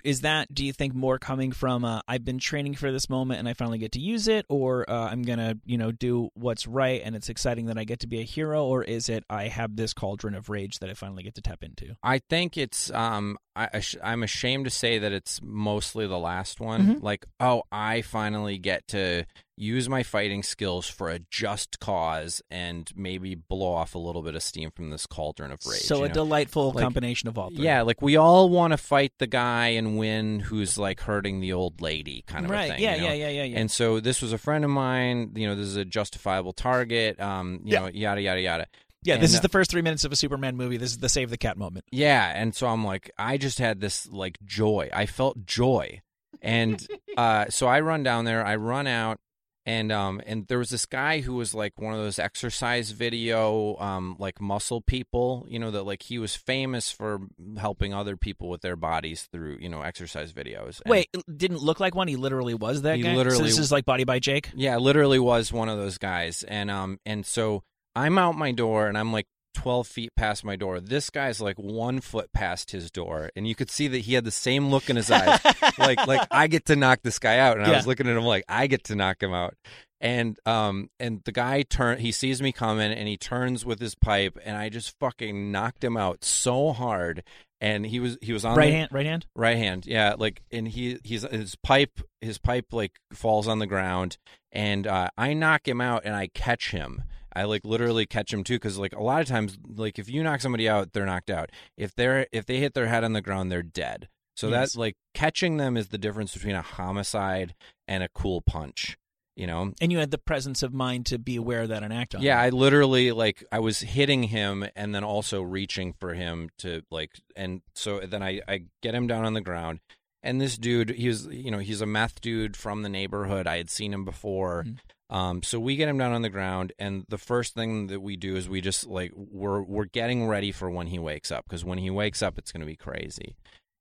Is that do you think more coming from uh, I've been training for this moment and I finally get to use it, or uh, I'm gonna you know do what's right and it's exciting that I get to be a hero, or is it I have this cauldron of rage that I finally get to tap into? I think it's um I I'm ashamed to say that it's mostly the last one. Mhm. Like, oh, I finally get to use my fighting skills for a just cause and maybe blow off a little bit of steam from this cauldron of rage. so a know? delightful Like- combination of all three. Yeah, like we all want to fight the guy and win who's like hurting the old lady kind of right. a thing. yeah, you know? yeah, yeah, yeah, yeah. And so this was a friend of mine. You know, this is a justifiable target. Um, you Yeah. know, yada yada yada. yeah, this and, is uh, the first three minutes of a Superman movie. This is the save the cat moment. Yeah, and so I'm like, I just had this like joy. I felt joy, and uh, so I run down there. I run out, and um and there was this guy who was like one of those exercise video um like muscle people you know that like he was famous for helping other people with their bodies through you know exercise videos And- Wait, it didn't look like one. He literally was that He guy. literally- So this is like Body by Jake. Yeah, literally was one of those guys. And um and so I'm out my door and I'm like 12 feet past my door. This guy's like one foot past his door, and you could see that he had the same look in his eyes, like like I get to knock this guy out. And I was looking at him like I get to knock him out. And um and the guy turn he sees me coming and he turns with his pipe and I just fucking knocked him out so hard. And he was he was on Right the, hand, right hand. Right hand, yeah. Like, and he he's his pipe his pipe like falls on the ground, and uh, I knock him out, and I catch him. I like literally catch him too, because like a lot of times, like if you knock somebody out, they're knocked out. If they're if they hit their head on the ground, they're dead. So Yes. that's like catching them is the difference between a homicide and a cool punch. You know, And you had the presence of mind to be aware of that and act on. yeah. I literally like I was hitting him and then also reaching for him to like and so then I I get him down on the ground and this dude he was you know he's a meth dude from the neighborhood I had seen him before Mhm. Um so we get him down on the ground and the first thing that we do is we just like we're we're getting ready for when he wakes up because when he wakes up it's going to be crazy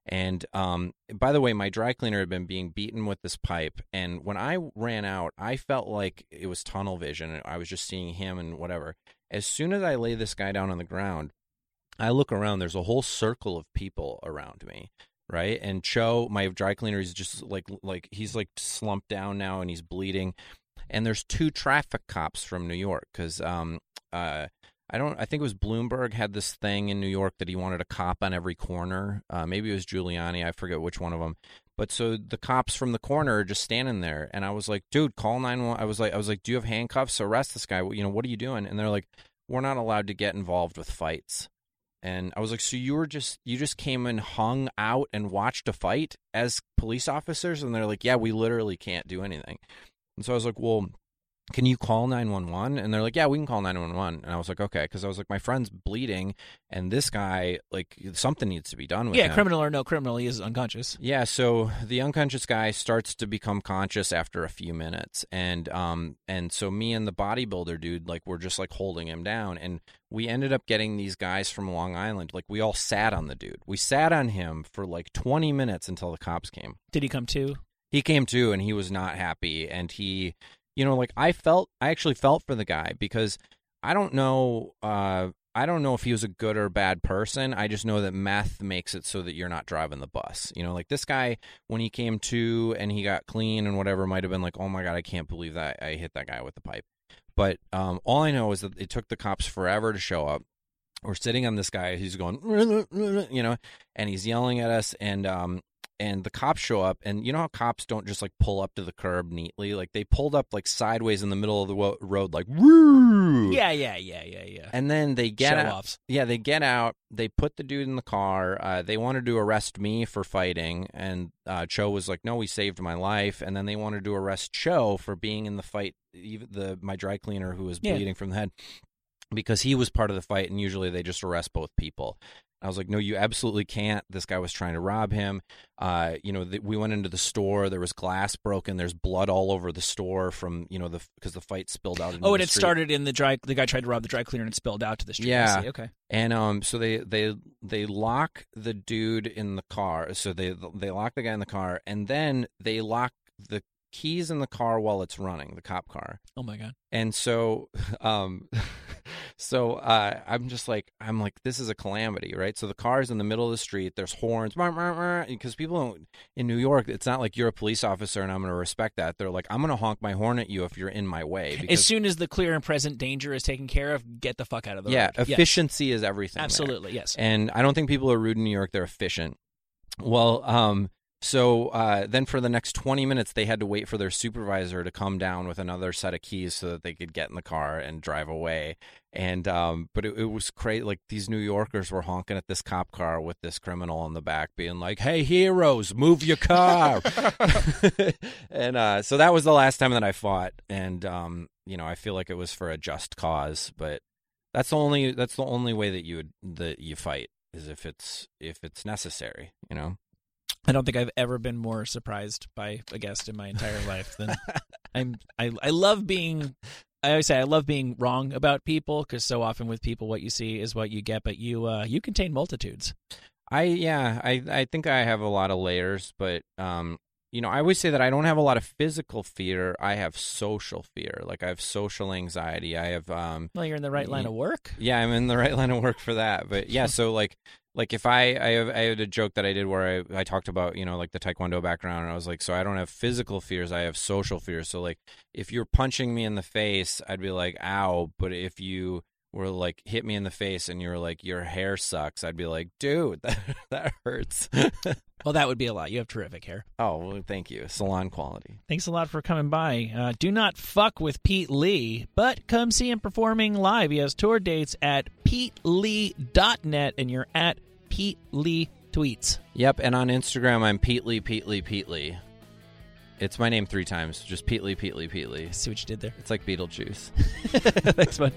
and um, by the way, my dry cleaner had been being beaten with this pipe, and when I ran out, I felt like it was tunnel vision. I was just seeing him and whatever. As soon as I lay this guy down on the ground, I look around. There's a whole circle of people around me, right? And Cho, my dry cleaner, is just like like he's like slumped down now, and he's bleeding. And there's two traffic cops from New York because um uh I don't. I think it was Bloomberg had this thing in New York that he wanted a cop on every corner. Uh, maybe it was Giuliani. I forget which one of them. But so the cops from the corner are just standing there, and I was like, "Dude, call nine one." I was like, "I was like, do you have handcuffs? Arrest this guy. You know, what are you doing?" And they're like, "We're not allowed to get involved with fights." And I was like, "So you were just you just came and hung out and watched a fight as police officers?" And they're like, "Yeah, we literally can't do anything." And so I was like, "Well." can you call 911 and they're like yeah we can call 911 and i was like okay because i was like my friend's bleeding and this guy like something needs to be done with him. yeah, him criminal or no criminal, he is unconscious. yeah so the unconscious guy starts to become conscious after a few minutes and um and so me and the bodybuilder dude like we're just like holding him down and we ended up getting these guys from long island like we all sat on the dude we sat on him for like 20 minutes until the cops came Did he come to? He came to and he was not happy. And he you know like i felt i actually felt for the guy because i don't know uh i don't know if he was a good or bad person. I just know that meth makes it so that you're not driving the bus. You know like this guy when he came to and he got clean and whatever might have been like oh my god i can't believe that i hit that guy with the pipe. But um all i know is that it took the cops forever to show up. We're sitting on this guy he's going you know and he's yelling at us. And um and the cops show up and you know how cops don't just like pull up to the curb neatly? Like they pulled up like sideways in the middle of the wo- road like woo! Yeah, yeah, yeah, yeah, yeah. and then they get Show out yeah they get out they put the dude in the car uh, they wanted to arrest me for fighting and uh, cho was like no he saved my life. And then they wanted to arrest cho for being in the fight even the my dry cleaner who was Yeah. bleeding from the head because he was part of the fight and usually they just arrest both people I was like, no, you absolutely can't. This guy was trying to rob him. Uh, you know, th- we went into the store. There was glass broken. There's blood all over the store from you know the because the fight spilled out. Into Oh, and it street. started in the dry. The guy tried to rob the dry cleaner and it spilled out to the street. Yeah. Okay. And um, so they they they lock the dude in the car. So they they lock the guy in the car, and then they lock the keys in the car while it's running, the cop car. Oh my god. And so, um, so uh, I'm just like, I'm like, this is a calamity, right? So the car's in the middle of the street. There's horns, because people don't, in New York, it's not like you're a police officer and I'm going to respect that. They're like, I'm going to honk my horn at you if you're in my way. As soon as the clear and present danger is taken care of, get the fuck out of the way. yeah, road. Yes. efficiency is everything. there. Absolutely. Yes. And I don't think people are rude in New York. They're efficient. Well, um, so uh, then for the next 20 minutes, they had to wait for their supervisor to come down with another set of keys so that they could get in the car and drive away. And, um, but it, it was crazy. Like these New Yorkers were honking at this cop car with this criminal in the back, being like, hey, heroes, move your car. and uh, so that was the last time that I fought. And, um, you know, I feel like it was for a just cause, but that's the only that's the only way that you would that you fight is if it's if it's necessary you know I don't think I've ever been more surprised by a guest in my entire life than I'm I I love being. I always say I love being wrong about people because so often with people, what you see is what you get. But you uh, you contain multitudes. I yeah, I I think I have a lot of layers, but um, you know, I always say that I don't have a lot of physical fear. I have social fear. Like I have social anxiety. I have um, Well, you're in the right line of work. yeah, I'm in the right line of work for that. But yeah, so like like if I I have I had a joke that I did where I I talked about you know like the taekwondo background and I was like so I don't have physical fears I have social fears. So like if you're punching me in the face I'd be like ow. But if you were like hit me in the face and you were like your hair sucks I'd be like dude that that hurts Well, that would be a lot. You have terrific hair. oh well thank you salon quality Thanks a lot for coming by. Uh, do not fuck with Pete Lee, but come see him performing live. He has tour dates at petelee.net, and you're at Pete Lee Tweets. yep and on Instagram I'm Pete Lee Pete Lee Pete Lee it's my name three times just Pete Lee Pete Lee Pete Lee See what you did there. it's like Beetlejuice Thanks, bud.